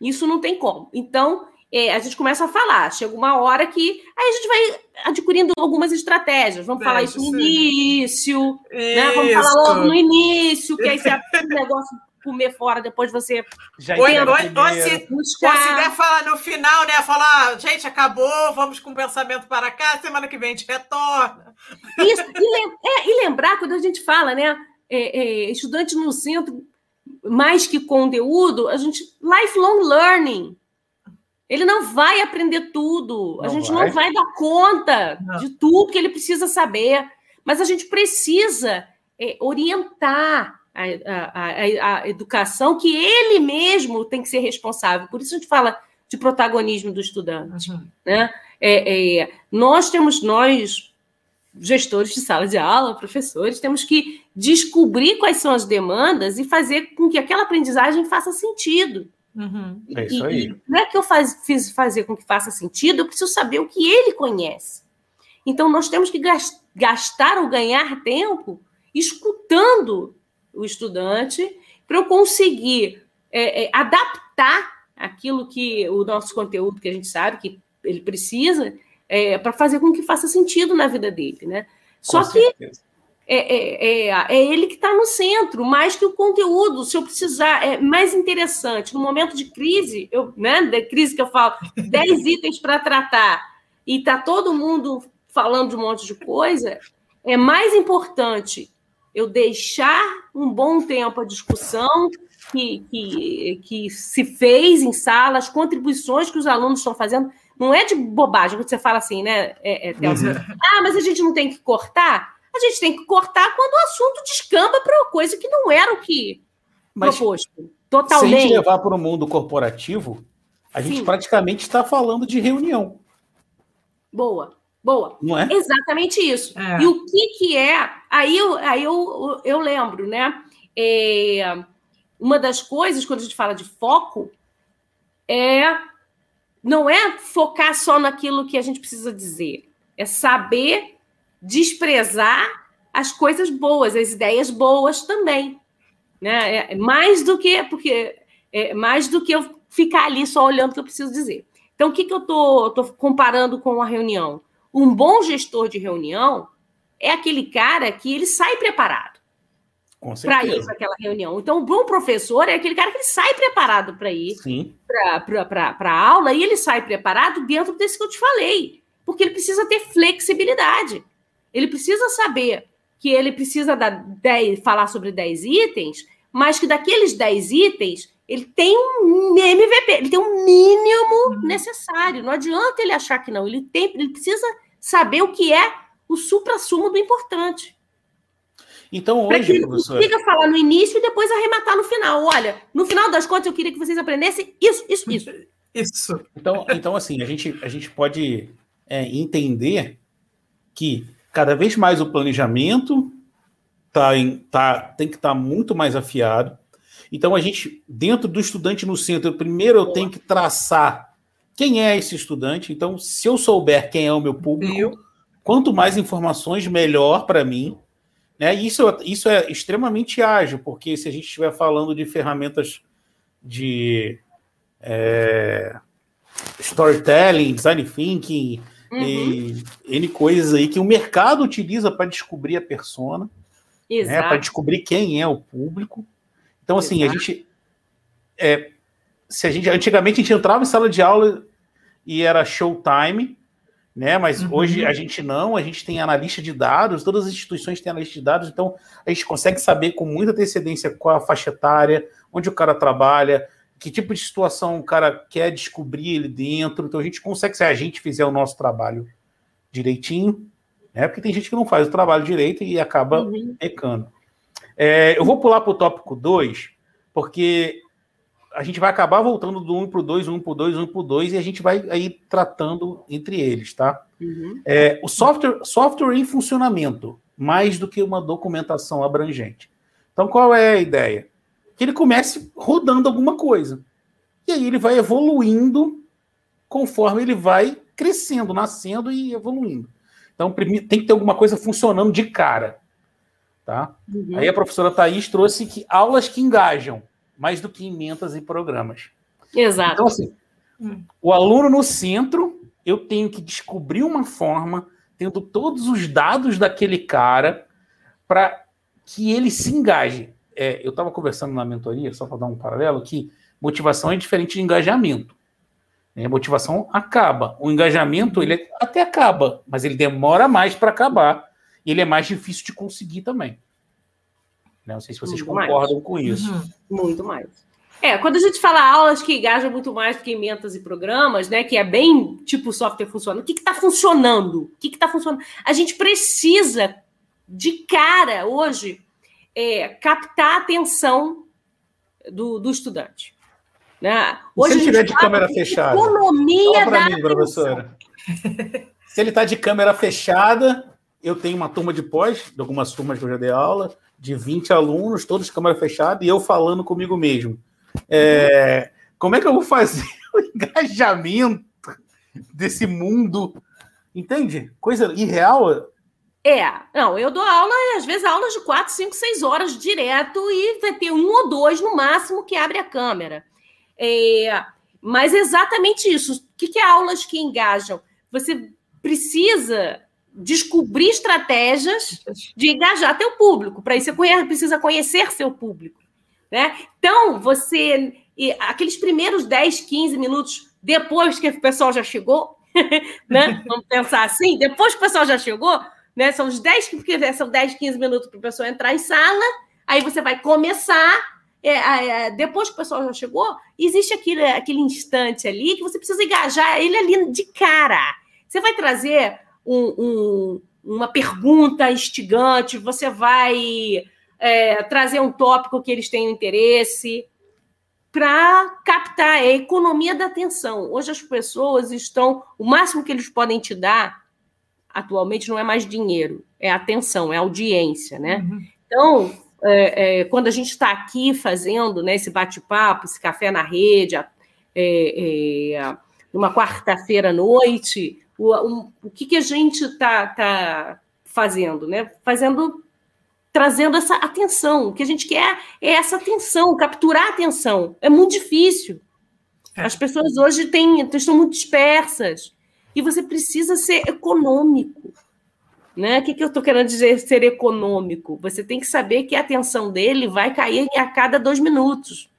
[SPEAKER 2] Isso não tem como. Então, é, a gente começa a falar. Chega uma hora que aí a gente vai adquirindo algumas estratégias. Vamos é, falar isso no sim. início, né? Vamos falar logo no início, que aí você o negócio comer fora, depois você.
[SPEAKER 3] Já ou, ou, ou, se, ou se der falar no final, né? Falar, gente, acabou, vamos com o pensamento para cá, semana que vem a gente retorna.
[SPEAKER 2] Isso, e, é, e lembrar, quando a gente fala, né? É, é, estudante no centro, mais que conteúdo, a gente. Lifelong learning. Ele não vai aprender tudo. Não a gente vai. não vai dar conta não. de tudo que ele precisa saber. Mas a gente precisa é, orientar a, a, a, educação que ele mesmo tem que ser responsável. Por isso a gente fala de protagonismo do estudante. Uhum. Né? É, é, nós temos, nós, gestores de sala de aula, professores, temos que descobrir quais são as demandas e fazer com que aquela aprendizagem faça sentido.
[SPEAKER 1] Uhum. É isso aí. E,
[SPEAKER 2] não é que eu faz, fiz fazer com que faça sentido, eu preciso saber o que ele conhece. Então, nós temos que gastar ou ganhar tempo escutando o estudante para eu conseguir é, é, adaptar aquilo que o nosso conteúdo que a gente sabe que ele precisa é, para fazer com que faça sentido na vida dele, né? Só com que é, é, é, é, ele que está no centro, mais que o conteúdo. Se eu precisar, é mais interessante. No momento de crise, eu, né, da crise que eu falo, 10 itens para tratar, e está todo mundo falando de um monte de coisa, é mais importante eu deixar um bom tempo a discussão que, que, que se fez em sala, as contribuições que os alunos estão fazendo. Não é de bobagem quando você fala assim, né, é, é, uhum. Ah, mas a gente não tem que cortar? A gente tem que cortar quando o assunto descamba para uma coisa que não era o que mas, proposto. Totalmente. Se a
[SPEAKER 1] gente levar para o mundo corporativo, a gente Sim. praticamente está falando de reunião.
[SPEAKER 2] Boa. Boa. Não é? Exatamente isso. É. E o que, que é. Aí, eu, aí eu, eu lembro, né? É, uma das coisas, quando a gente fala de foco, é não é focar só naquilo que a gente precisa dizer, é saber desprezar as coisas boas, as ideias boas também. Né? É mais do que porque é mais do que eu ficar ali só olhando o que eu preciso dizer. Então, o que, que eu estou comparando com a reunião? Um bom gestor de reunião é aquele cara que ele sai preparado para ir para aquela reunião. Então, um bom professor é aquele cara que ele sai preparado para ir para a aula e ele sai preparado dentro desse que eu te falei, porque ele precisa ter flexibilidade. Ele precisa saber que ele precisa dar 10, falar sobre 10 itens, mas que daqueles 10 itens ele tem um MVP, ele tem um mínimo uhum. necessário. Não adianta ele achar que não. Ele tem, ele precisa saber o que é o supra-sumo do importante.
[SPEAKER 1] Então, hoje,
[SPEAKER 2] que professor. Fica falar no início e depois arrematar no final. Olha, no final das contas, eu queria que vocês aprendessem isso, isso, isso.
[SPEAKER 1] Isso. Então, então assim, a gente, a gente pode é, entender que cada vez mais o planejamento tá em, tá, tem que estar tá muito mais afiado. Então, a gente, dentro do estudante no centro, primeiro eu tenho que traçar quem é esse estudante. Então, se eu souber quem é o meu público, eu... quanto mais informações, melhor para mim. Né? Isso, isso é extremamente ágil, porque se a gente estiver falando de ferramentas de é, storytelling, design thinking uhum. e N coisas aí que o mercado utiliza para descobrir a persona, né? para descobrir quem é o público. Então, assim, Exato. a gente. É, se a gente antigamente a gente entrava em sala de aula e era showtime, né? Mas uhum. hoje a gente não, a gente tem analista de dados, todas as instituições têm analista de dados, então a gente consegue saber com muita antecedência qual a faixa etária, onde o cara trabalha, que tipo de situação o cara quer descobrir ele dentro. Então a gente consegue, se a gente fizer o nosso trabalho direitinho, né? Porque tem gente que não faz o trabalho direito e acaba uhum. pecando. É, eu vou pular para o tópico 2, porque a gente vai acabar voltando do 1 para o 2, 1 para o 2, 1 para o 2, e a gente vai aí tratando entre eles, tá? Uhum. É, o software, software em funcionamento, mais do que uma documentação abrangente. Então, qual é a ideia? Que ele comece rodando alguma coisa. E aí ele vai evoluindo conforme ele vai crescendo, nascendo e evoluindo. Então, tem que ter alguma coisa funcionando de cara. Tá? Uhum. Aí a professora Thaís trouxe que aulas que engajam mais do que emendas e programas.
[SPEAKER 2] Exato.
[SPEAKER 1] Então, assim, o aluno no centro, eu tenho que descobrir uma forma, tendo todos os dados daquele cara, para que ele se engaje. É, eu estava conversando na mentoria, só para dar um paralelo, que motivação é diferente de engajamento. A é, motivação acaba. O engajamento, ele até acaba, mas ele demora mais para acabar. E ele é mais difícil de conseguir também. Não sei se vocês muito concordam mais. com isso. Uhum.
[SPEAKER 2] Muito mais. É, quando a gente fala aulas que engajam muito mais do que emendas e programas, né? Que é bem tipo software funcionando. O que está funcionando? O que está funcionando? A gente precisa, de cara, hoje, é, captar a atenção do, do estudante. Né?
[SPEAKER 1] Hoje Se ele estiver de câmera fechada.
[SPEAKER 2] Economia
[SPEAKER 1] da mim, professora. Se ele está de câmera fechada, eu tenho uma turma de pós, de algumas turmas que eu já dei aula, de 20 alunos, todos câmera fechada, e eu falando comigo mesmo. É, como é que eu vou fazer o engajamento desse mundo? Entende? Coisa irreal.
[SPEAKER 2] É, não, eu dou aula, às vezes aulas de 4, 5, 6 horas direto, e vai ter um ou dois no máximo que abre a câmera. É, mas exatamente isso. O que é aulas que engajam? Você precisa descobrir estratégias de engajar teu público. Para isso, você precisa conhecer seu público. Né? Então, você. Aqueles primeiros 10, 15 minutos depois que o pessoal já chegou, né? Vamos pensar assim, depois que o pessoal já chegou, né? São os 10, porque são 10, 15 minutos para o pessoal entrar em sala, aí você vai começar. É, é, depois que o pessoal já chegou, existe aquele, aquele instante ali que você precisa engajar ele ali de cara. Você vai trazer um, um, uma pergunta instigante, você vai é, trazer um tópico que eles tenham interesse para captar a economia da atenção. Hoje as pessoas estão, o máximo que eles podem te dar atualmente não é mais dinheiro, é atenção, é audiência, né? Uhum. Então, é, é, quando a gente está aqui fazendo né, esse bate-papo, esse café na rede, é, é, numa quarta-feira à noite, o, um, o que, que a gente está tá fazendo, né? Fazendo trazendo essa atenção. O que a gente quer é essa atenção, capturar a atenção. É muito difícil. É. As pessoas hoje têm, estão muito dispersas. E você precisa ser econômico. Né? O que, que eu estou querendo dizer ser econômico? Você tem que saber que a atenção dele vai cair a cada dois minutos.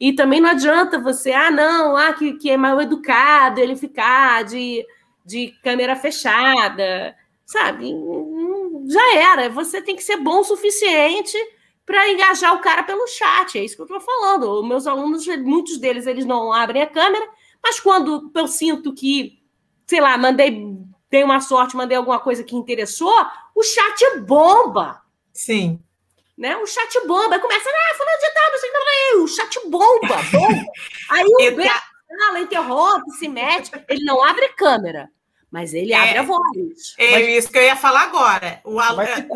[SPEAKER 2] E também não adianta você, ah, não, ah, que, que é mal educado ele ficar de, de câmera fechada sabe? Já era. Você tem que ser bom o suficiente para engajar o cara pelo chat. É isso que eu estou falando. Os meus alunos, muitos deles, eles não abrem a câmera, mas quando eu sinto que, sei lá, mandei, dei uma sorte, mandei alguma coisa que interessou, o chat bomba.
[SPEAKER 3] Sim.
[SPEAKER 2] Né? O chat bomba. Começa, ah, falando de tal, não sei o o chat bomba, bomba. Aí o Beto fala, interrompe, se mete, ele não abre câmera. Mas ele é, abre a voz.
[SPEAKER 3] É
[SPEAKER 2] mas...
[SPEAKER 3] isso que eu ia falar agora. O, é,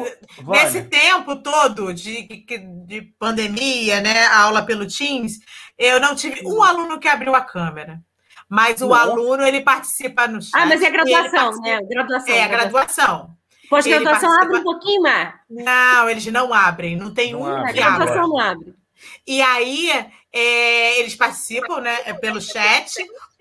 [SPEAKER 3] nesse tempo todo de, de pandemia, né, a aula pelo Teams, eu não tive um aluno que abriu a câmera. Mas o não. aluno, ele participa no chat.
[SPEAKER 2] Ah, mas é graduação, né? Graduação.
[SPEAKER 3] É, a graduação.
[SPEAKER 2] Pós-graduação participa... abre um pouquinho mais.
[SPEAKER 3] Não, eles não abrem. Não tem não um abre.
[SPEAKER 2] que abre. A graduação não abre.
[SPEAKER 3] E aí, é, eles participam né, pelo chat,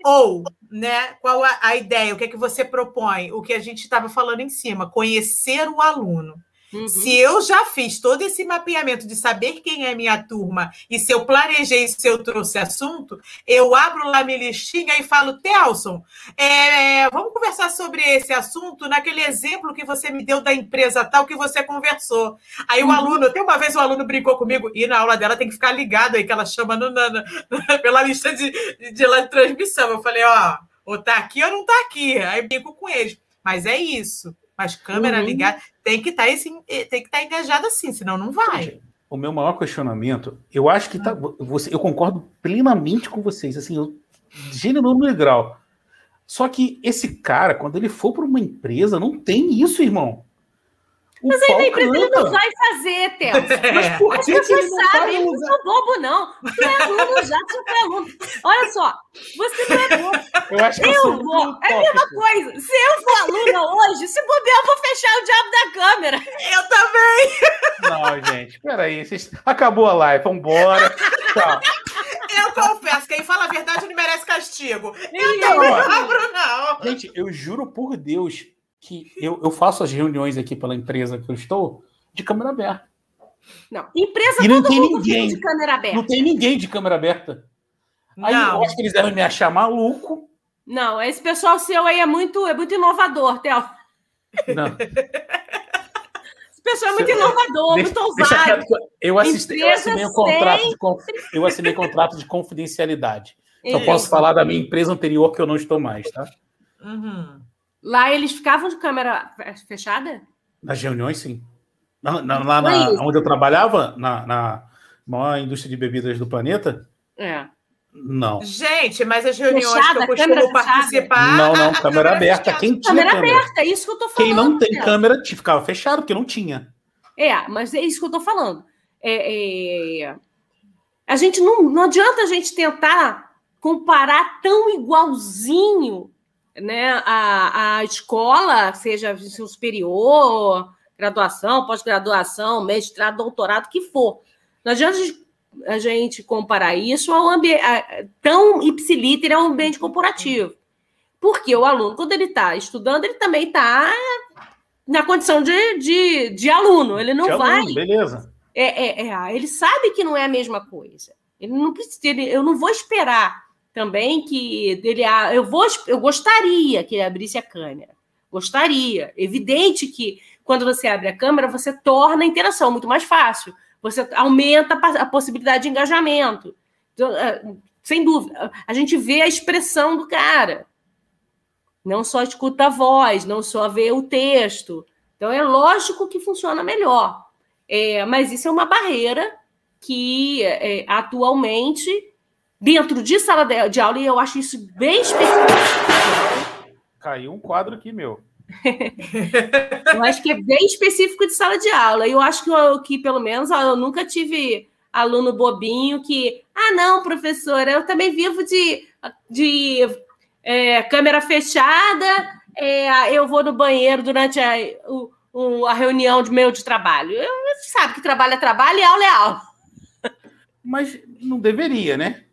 [SPEAKER 3] ou, né, qual a, a ideia? O que é que você propõe? O que a gente estava falando em cima, conhecer o aluno. Uhum. Se eu já fiz todo esse mapeamento de saber quem é minha turma e se eu planejei, se eu trouxe assunto, eu abro lá minha listinha e falo, Telson, é, vamos conversar sobre esse assunto naquele exemplo que você me deu da empresa tal que você conversou. Aí uhum. o aluno, até uma vez o aluno brincou comigo, e na aula dela tem que ficar ligado aí, que ela chama no, no, pela lista de, de, de transmissão. Eu falei, ó, ou tá aqui ou não tá aqui. Aí brinco com eles. Mas é isso. Mas câmera uhum. ligada tem que tá estar eh, tá engajado assim, senão não vai.
[SPEAKER 1] O meu maior questionamento, eu acho que tá, você, eu concordo plenamente com vocês, assim, eu, gênero no grau. Só que esse cara, quando ele for para uma empresa, não tem isso, irmão.
[SPEAKER 2] O mas aí na empresa ele não vai fazer, Théo. Mas por que As pessoas sabem, eu não sou bobo, não. Você é aluno já, você é aluno. Olha só, você não é bobo.
[SPEAKER 1] Eu acho que eu, eu vou.
[SPEAKER 2] É a mesma coisa. Se eu for aluna hoje, se bobear, eu vou fechar o diabo da câmera.
[SPEAKER 3] Eu também.
[SPEAKER 1] Não, gente, peraí. Vocês... Acabou a live, vambora. Tchau.
[SPEAKER 3] Eu eu confesso, quem fala a verdade não merece castigo. Eu não abro, não.
[SPEAKER 1] Gente, eu juro por Deus que eu, eu faço as reuniões aqui pela empresa que eu estou de câmera aberta.
[SPEAKER 2] Não, empresa
[SPEAKER 1] E não
[SPEAKER 2] todo
[SPEAKER 1] tem
[SPEAKER 2] mundo
[SPEAKER 1] ninguém.
[SPEAKER 2] de câmera aberta.
[SPEAKER 1] Não tem ninguém de câmera aberta. Aí
[SPEAKER 3] Não.
[SPEAKER 1] eu acho que eles devem me achar maluco.
[SPEAKER 2] Não, esse pessoal seu aí é muito, é muito inovador, Theo.
[SPEAKER 1] Não,
[SPEAKER 2] Esse pessoal é muito
[SPEAKER 1] Você-
[SPEAKER 2] inovador,
[SPEAKER 1] deixa,
[SPEAKER 2] muito ousado.
[SPEAKER 1] eu- assisti, eu assinei um contrato
[SPEAKER 2] sem-
[SPEAKER 1] de, eu assinei contrato de confidencialidade. Só
[SPEAKER 2] Isso.
[SPEAKER 1] posso falar da minha empresa anterior que eu não estou mais, tá?
[SPEAKER 3] Uhum.
[SPEAKER 2] Lá eles ficavam de câmera fechada?
[SPEAKER 1] Nas reuniões, sim. Na- na- lá na, onde eu trabalhava, na, na maior indústria de bebidas do planeta,
[SPEAKER 2] É.
[SPEAKER 1] não.
[SPEAKER 3] Gente, mas as reuniões
[SPEAKER 2] Fechada,
[SPEAKER 3] que eu costumo
[SPEAKER 2] fechada?
[SPEAKER 3] participar.
[SPEAKER 1] não, não, câmera aberta.
[SPEAKER 3] fechada.
[SPEAKER 1] Quem tinha
[SPEAKER 2] Câmera
[SPEAKER 1] câmera?
[SPEAKER 2] aberta, é isso que eu tô falando.
[SPEAKER 1] Quem não tem câmera ficava fechado, porque não tinha.
[SPEAKER 2] É, mas é isso que eu tô falando. É, é, A gente não, não adianta a gente tentar comparar tão igualzinho né, a, a escola, seja ensino superior, graduação, pós-graduação, mestrado, doutorado, que for. Não adianta a gente, comparar isso ao ambiente tão ipsiliter ao ambiente corporativo. Porque o aluno, quando ele está estudando, ele também está na condição de, de, de aluno. Ele não
[SPEAKER 1] Tinha
[SPEAKER 2] vai.
[SPEAKER 1] aluno, beleza.
[SPEAKER 2] É, é, é, ele sabe que não é a mesma coisa. Ele não precisa. Ele, eu não vou esperar também que ele. ah, Eu, vou, eu gostaria que ele abrisse a câmera. Gostaria. Evidente que quando você abre a câmera, você torna a interação muito mais fácil. Você aumenta a possibilidade de engajamento. Então, é, sem dúvida. A gente vê a expressão do cara. Não só escuta a voz, não só vê o texto. Então é lógico que funciona melhor. É, mas isso é uma barreira que é, atualmente, dentro de sala de, de aula, e eu acho isso bem específico.
[SPEAKER 1] Caiu um quadro aqui, meu.
[SPEAKER 2] Eu acho que é bem específico de sala de aula. Eu acho que, eu, que pelo menos, eu nunca tive aluno bobinho que, ah, não, professora, eu também vivo de, de é, câmera fechada, é, eu vou no banheiro durante a, o, o- a reunião de meu de trabalho. Eu, você sabe que trabalho é trabalho e aula é aula.
[SPEAKER 1] Mas não deveria, né?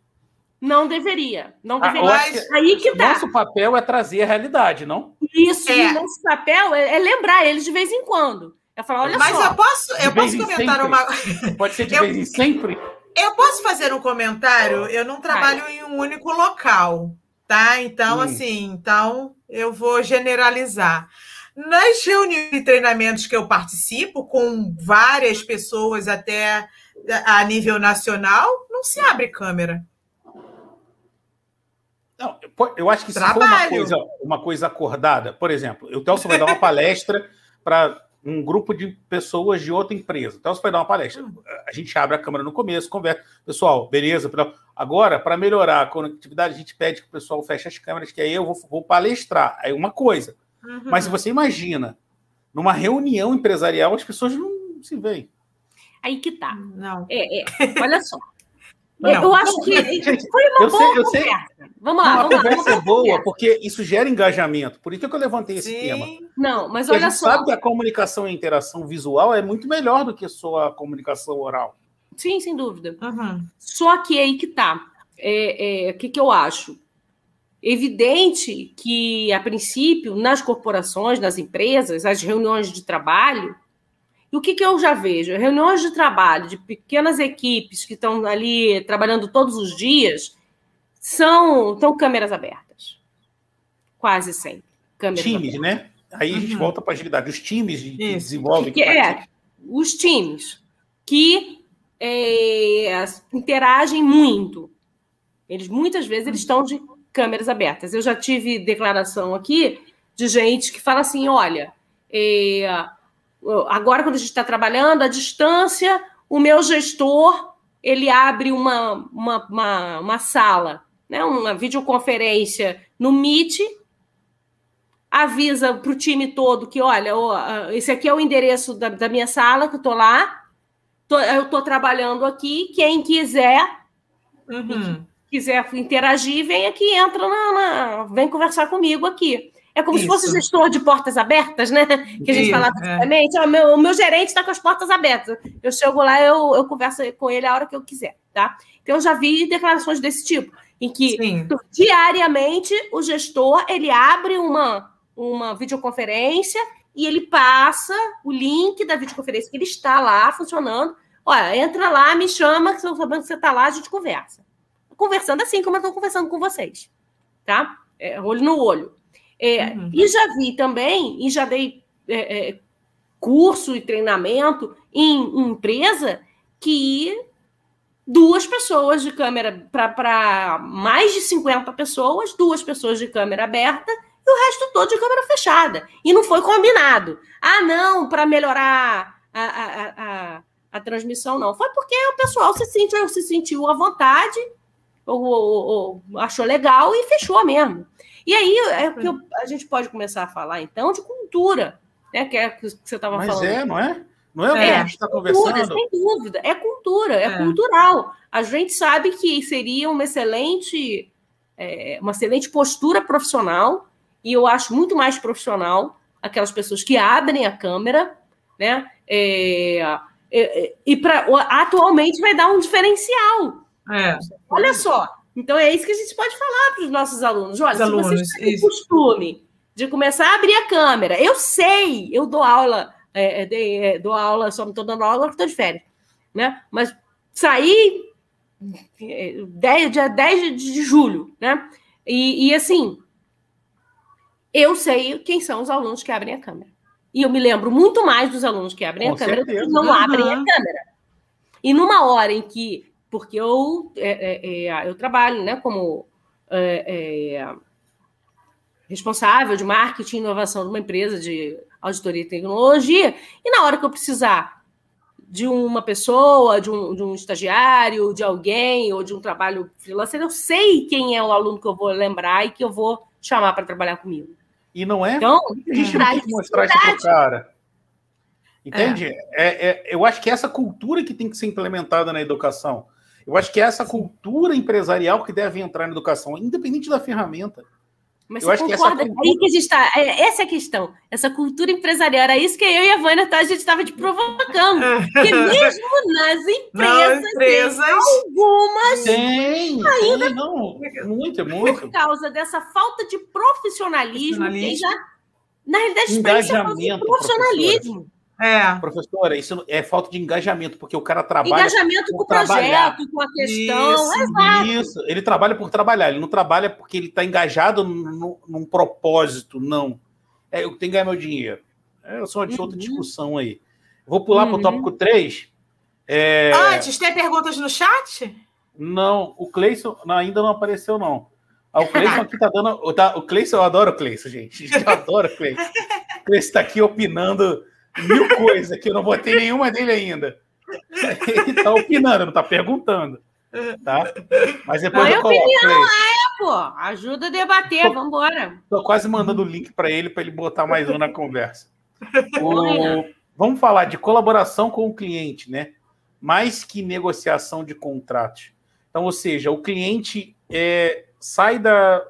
[SPEAKER 2] Não deveria. Não
[SPEAKER 1] Ah,
[SPEAKER 2] deveria.
[SPEAKER 1] acho que
[SPEAKER 2] Aí que tá.
[SPEAKER 1] Nosso papel é trazer a realidade, não?
[SPEAKER 2] Isso,
[SPEAKER 3] É.
[SPEAKER 2] e nosso papel é, é lembrar eles de vez em quando. É falar, olha
[SPEAKER 3] Mas
[SPEAKER 2] só.
[SPEAKER 3] eu posso, eu posso comentar uma.
[SPEAKER 1] Pode ser de
[SPEAKER 3] Eu-
[SPEAKER 1] vez em sempre.
[SPEAKER 3] Eu posso fazer um comentário? Eu não trabalho em um único local, tá? Então,
[SPEAKER 1] Hum.
[SPEAKER 3] assim, então eu vou generalizar. Nas reuniões e treinamentos que eu participo, com várias pessoas até a nível nacional, não se abre câmera.
[SPEAKER 1] Não, eu acho que se for uma
[SPEAKER 3] Trabalho.
[SPEAKER 1] coisa, uma coisa acordada, por exemplo, o Telso vai dar uma palestra para um grupo de pessoas de outra empresa. O Telso vai dar uma palestra. A gente abre a câmera no começo, conversa. Pessoal, beleza? Agora, para melhorar a conectividade, a gente pede que o pessoal feche as câmeras, que aí eu vou, vou palestrar. Aí uma coisa.
[SPEAKER 3] Uhum.
[SPEAKER 1] Mas se você imagina, numa reunião empresarial, as pessoas não se veem.
[SPEAKER 2] Aí que tá.
[SPEAKER 3] Não.
[SPEAKER 2] É, é. Olha só.
[SPEAKER 1] Não.
[SPEAKER 2] eu acho que foi uma
[SPEAKER 1] eu
[SPEAKER 2] boa
[SPEAKER 1] sei- eu sei-
[SPEAKER 2] conversa. Vamos lá,
[SPEAKER 1] a
[SPEAKER 2] vamos lá.
[SPEAKER 1] conversa
[SPEAKER 2] vamos
[SPEAKER 1] é boa, porque isso gera engajamento. Por isso que eu levantei esse
[SPEAKER 3] Sim.
[SPEAKER 1] tema.
[SPEAKER 2] Não, mas
[SPEAKER 1] Porque a
[SPEAKER 2] olha
[SPEAKER 1] gente
[SPEAKER 2] só.
[SPEAKER 1] sabe que a comunicação e a interação visual é muito melhor do que só a comunicação oral.
[SPEAKER 2] Sim, sem dúvida.
[SPEAKER 3] Uhum.
[SPEAKER 2] Só que aí que tá. É, é, O que, que eu acho? Evidente que, a princípio, nas corporações, nas empresas, as reuniões de trabalho, e o que, que eu já vejo? Reuniões de trabalho de pequenas equipes que estão ali trabalhando todos os dias são, são câmeras abertas. Quase sempre. Câmeras
[SPEAKER 1] Times, né? Aí a gente
[SPEAKER 3] Uhum.
[SPEAKER 1] volta para a agilidade. Os times que desenvolvem.
[SPEAKER 2] Que é, os times que é, interagem muito. Eles muitas vezes eles estão de câmeras abertas. Eu já tive declaração aqui de gente que fala assim: olha, é, agora quando a gente está trabalhando à distância, o meu gestor ele abre uma, uma, uma, uma sala, né, uma videoconferência no Meet avisa para o time todo que, olha, ah, esse aqui é o endereço da, da minha sala, que eu estou lá, tô- eu estou trabalhando aqui, quem quiser,
[SPEAKER 3] Uhum.
[SPEAKER 2] quiser interagir, vem aqui, entra na, na- vem conversar comigo aqui. É como
[SPEAKER 3] Isso.
[SPEAKER 2] se fosse gestor de portas abertas, né? Que a gente
[SPEAKER 3] Isso,
[SPEAKER 2] falava
[SPEAKER 3] é.
[SPEAKER 2] Ó, meu, o meu gerente está com as portas abertas. Eu chego lá, eu, eu converso com ele a hora que eu quiser, tá? Então, eu já vi declarações desse tipo, em que
[SPEAKER 3] Sim.
[SPEAKER 2] diariamente o gestor ele abre uma, uma videoconferência e ele passa o link da videoconferência que ele está lá funcionando. Olha, entra lá, me chama, que tô sabendo que você está lá, a gente conversa. Conversando assim como eu estou conversando com vocês, tá? É, olho no olho. É,
[SPEAKER 3] Uhum.
[SPEAKER 2] E já vi também, e já dei é, é, curso e treinamento em, em empresa que duas pessoas de câmera para mais de 50 pessoas, duas pessoas de câmera aberta e o resto todo de câmera fechada. E não foi combinado. Ah, não, para melhorar a, a, a, a, a transmissão, não. Foi porque o pessoal se sentiu, se sentiu à vontade, ou, ou- ou achou legal e fechou mesmo. E aí é que eu- a gente pode começar a falar, então, de cultura, né? Que é o que você estava
[SPEAKER 1] Mas
[SPEAKER 2] falando.
[SPEAKER 1] é, não é? Não é o que
[SPEAKER 3] É.
[SPEAKER 1] a gente está
[SPEAKER 2] Cultura,
[SPEAKER 1] conversando?
[SPEAKER 2] sem dúvida. É cultura, é,
[SPEAKER 3] É.
[SPEAKER 2] cultural. A gente sabe que seria uma excelente, é, uma excelente postura profissional, e eu acho muito mais profissional aquelas pessoas que abrem a câmera, né? É, é, é, e pra, atualmente vai dar um diferencial.
[SPEAKER 3] É.
[SPEAKER 2] Olha só. Então é isso que a gente pode falar para os nossos alunos. Olha,
[SPEAKER 3] Os
[SPEAKER 2] se
[SPEAKER 3] alunos,
[SPEAKER 2] vocês têm
[SPEAKER 3] isso.
[SPEAKER 2] costume de começar a abrir a câmera, eu sei, eu dou aula, é, é, é, dou aula, só não estou dando aula estou de férias, né? Mas saí é, 10, dia 10 de, julho, né? E, e, assim, eu sei quem são os alunos que abrem a câmera. E eu me lembro muito mais dos alunos que abrem
[SPEAKER 1] Com
[SPEAKER 2] a câmera do que
[SPEAKER 1] certeza.
[SPEAKER 2] não
[SPEAKER 3] Uhum.
[SPEAKER 2] abrem a câmera. E numa hora em que, porque eu, é, é, é, eu trabalho né, como é, é, responsável de marketing e inovação de uma empresa de auditoria e tecnologia, e na hora que eu precisar de uma pessoa, de um, de um estagiário, de alguém, ou de um trabalho freelancer, eu sei quem é o aluno que eu vou lembrar e que eu vou chamar para trabalhar comigo.
[SPEAKER 1] E não é?
[SPEAKER 2] Então,
[SPEAKER 1] a gente não tem que mostrar isso pro cara. Entende? É. é- eu acho que é essa cultura que tem que ser implementada na educação. Eu acho que é essa cultura empresarial que deve entrar na educação, independente da ferramenta.
[SPEAKER 2] Mas
[SPEAKER 1] Eu
[SPEAKER 2] você
[SPEAKER 1] acho que essa
[SPEAKER 2] concorda?
[SPEAKER 1] cultura-
[SPEAKER 2] Aí que a gente está. É, essa é a questão. Essa cultura empresarial. Era isso que eu e a Vânia tá, a gente estava te provocando. Porque mesmo nas
[SPEAKER 3] Não,
[SPEAKER 2] empresas,
[SPEAKER 3] empresas.
[SPEAKER 2] algumas,
[SPEAKER 1] Tem, tem, não. Muito, muito.
[SPEAKER 2] por causa dessa falta de profissionalismo, tem
[SPEAKER 3] Profissionalismo.
[SPEAKER 2] já. Na realidade, é falta de
[SPEAKER 1] Engajamento,
[SPEAKER 2] profissionalismo.
[SPEAKER 3] É.
[SPEAKER 1] Professora, isso é falta de engajamento, porque o cara trabalha.
[SPEAKER 2] Engajamento com o projeto, com a questão.
[SPEAKER 3] Isso.
[SPEAKER 2] Exato.
[SPEAKER 1] Isso, ele trabalha por trabalhar, ele não trabalha porque ele está engajado num, num propósito, não. É, eu tenho que ganhar meu dinheiro. É só uma outra
[SPEAKER 2] Uhum.
[SPEAKER 1] discussão aí. Vou pular para
[SPEAKER 2] Uhum.
[SPEAKER 1] o tópico 3. É,
[SPEAKER 3] Antes, tem perguntas no chat?
[SPEAKER 1] Não, o Cleison não, ainda não apareceu, não. Ah, o Cleison aqui tá dando. Tá, o Cleison, eu adoro o Cleison, gente. Eu adoro o Cleison. O Cleison está aqui opinando mil coisas que eu não botei nenhuma dele ainda. Ele está opinando, não está perguntando. Tá? Mas depois
[SPEAKER 2] é
[SPEAKER 1] eu coloco. Cleison.
[SPEAKER 2] Pô, ajuda a debater, vamos embora.
[SPEAKER 1] Estou quase mandando o link para ele, para ele botar mais um na conversa. O- vamos falar de colaboração com o cliente, né? Mais que negociação de contratos. Então, ou seja, o cliente é, sai da.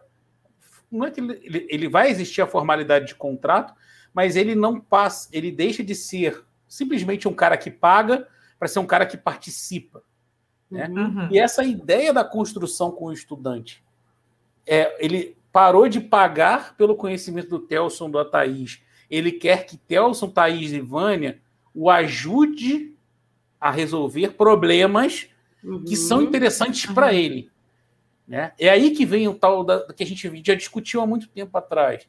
[SPEAKER 1] Não é que ele- ele vai existir a formalidade de contrato, mas ele não passa, ele deixa de ser simplesmente um cara que paga para ser um cara que participa. né?
[SPEAKER 3] Uhum.
[SPEAKER 1] E essa ideia da construção com o estudante, é, ele parou de pagar pelo conhecimento do Telson, do Thaís. Ele quer que Telson, Thaís e Vânia o ajude a resolver problemas que são
[SPEAKER 2] Uhum.
[SPEAKER 1] interessantes para ele. Né? É aí que vem o tal da, que a gente já discutiu há muito tempo atrás.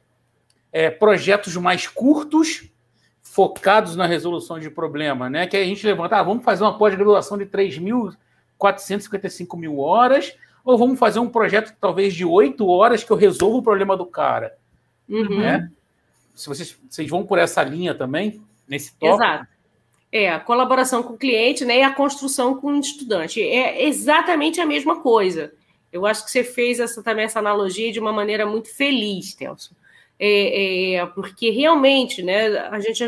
[SPEAKER 1] É, projetos mais curtos, focados na resolução de problema, né? Que a gente levanta, ah, vamos fazer uma pós-graduação de 3.455 mil horas, ou vamos fazer um projeto talvez de 8 horas que eu resolvo o problema do cara.
[SPEAKER 2] Uhum.
[SPEAKER 1] Né? Se vocês, vocês vão por essa linha também, nesse tópico.
[SPEAKER 2] Exato. É, a colaboração com o cliente né, e a construção com o estudante. É exatamente a mesma coisa. Eu acho que você fez essa, também essa analogia de uma maneira muito feliz, Telson. É, é, porque realmente, né, a gente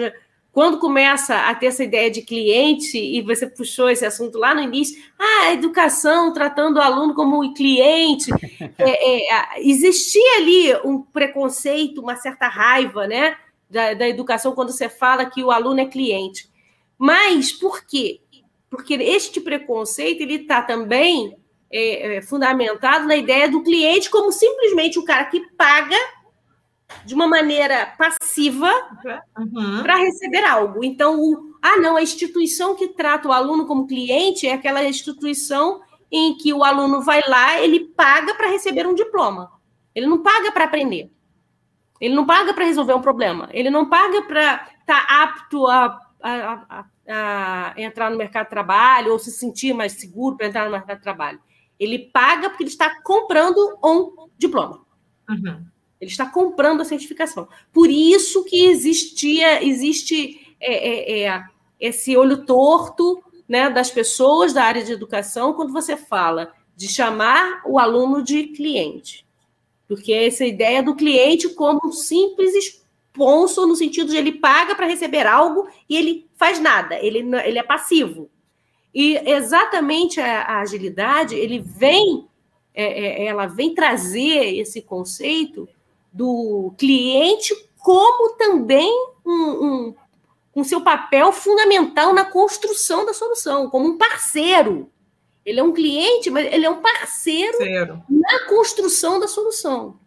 [SPEAKER 2] quando começa a ter essa ideia de cliente, e você puxou esse assunto lá no início, ah, a educação tratando o aluno como cliente, é, é, existia ali um preconceito, uma certa raiva né, da, da educação quando você fala que o aluno é cliente. Mas por quê? Porque este preconceito ele está também é, é, fundamentado na ideia do cliente como simplesmente o cara que paga de uma maneira passiva uhum. para receber algo. Então, o, ah, não, a instituição que trata o aluno como cliente é aquela instituição em que o aluno vai lá, ele paga para receber um diploma. Ele não paga para aprender. Ele não paga para resolver um problema. Ele não paga para estar tá apto a, a, a, a, entrar no mercado de trabalho ou se sentir mais seguro para entrar no mercado de trabalho. Ele paga porque ele está comprando um diploma. Uhum. Ele está comprando a certificação. Por isso que existia, existe é, é, é, esse olho torto né, das pessoas da área de educação quando você fala de chamar o aluno de cliente. Porque essa ideia do cliente como um simples sponsor, no sentido de ele paga para receber algo e ele faz nada, ele, ele é passivo. E exatamente a, a agilidade, ele vem, é, é, ela vem trazer esse conceito do cliente, como também um, um, um seu papel fundamental na construção da solução, como um parceiro. Ele é um cliente, mas ele é um parceiro Zero. na construção da solução.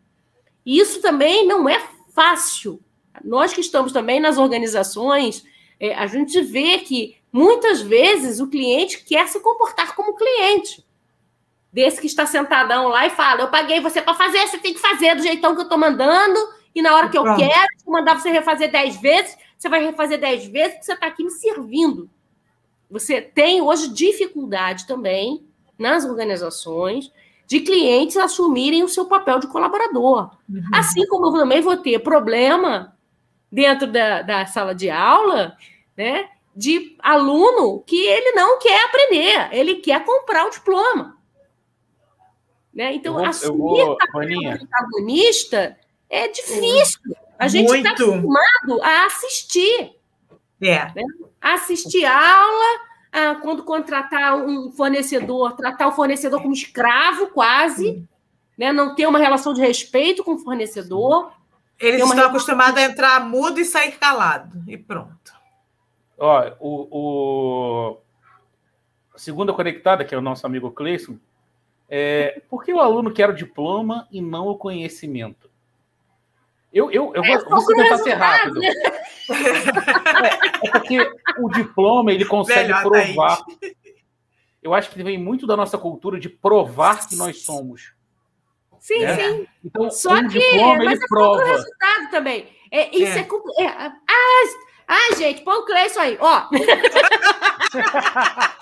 [SPEAKER 2] E isso também não é fácil. Nós que estamos também nas organizações, é, a gente vê que muitas vezes o cliente quer se comportar como cliente desse que está sentadão lá e fala: Eu paguei você para fazer, você tem que fazer do jeitão que eu estou mandando, e na hora que eu Pronto. quero, se mandar você refazer dez vezes, você vai refazer dez vezes, porque você está aqui me servindo. Você tem hoje dificuldade também nas organizações de clientes assumirem o seu papel de colaborador. Uhum. Assim como eu também vou ter problema dentro da, da sala de aula, né? De aluno que ele não quer aprender, ele quer comprar o diploma. Né? Então, vou, assumir vou, a protagonista é difícil. A gente está acostumado a assistir. É. Né? Assistir aula, a, quando contratar um fornecedor, tratar o fornecedor como escravo, quase, né? não ter uma relação de respeito com o fornecedor.
[SPEAKER 3] Eles estão relação... acostumados a entrar mudo e sair calado, e pronto.
[SPEAKER 1] Ó, o, o... Segunda Conectada, que é o nosso amigo Cleison, é, por que o aluno quer o diploma e não o conhecimento? Eu, eu, eu é, vou, vou tentar ser rápido. Né? É, é, porque o diploma ele consegue Melhor provar. Eu acho que vem muito da nossa cultura de provar que nós somos.
[SPEAKER 2] Sim, né? sim. Então, Só um que, diploma, mas ele é prova. o resultado também. É, isso é. é, é ah, ah, gente, põe o Cleison aí, ó.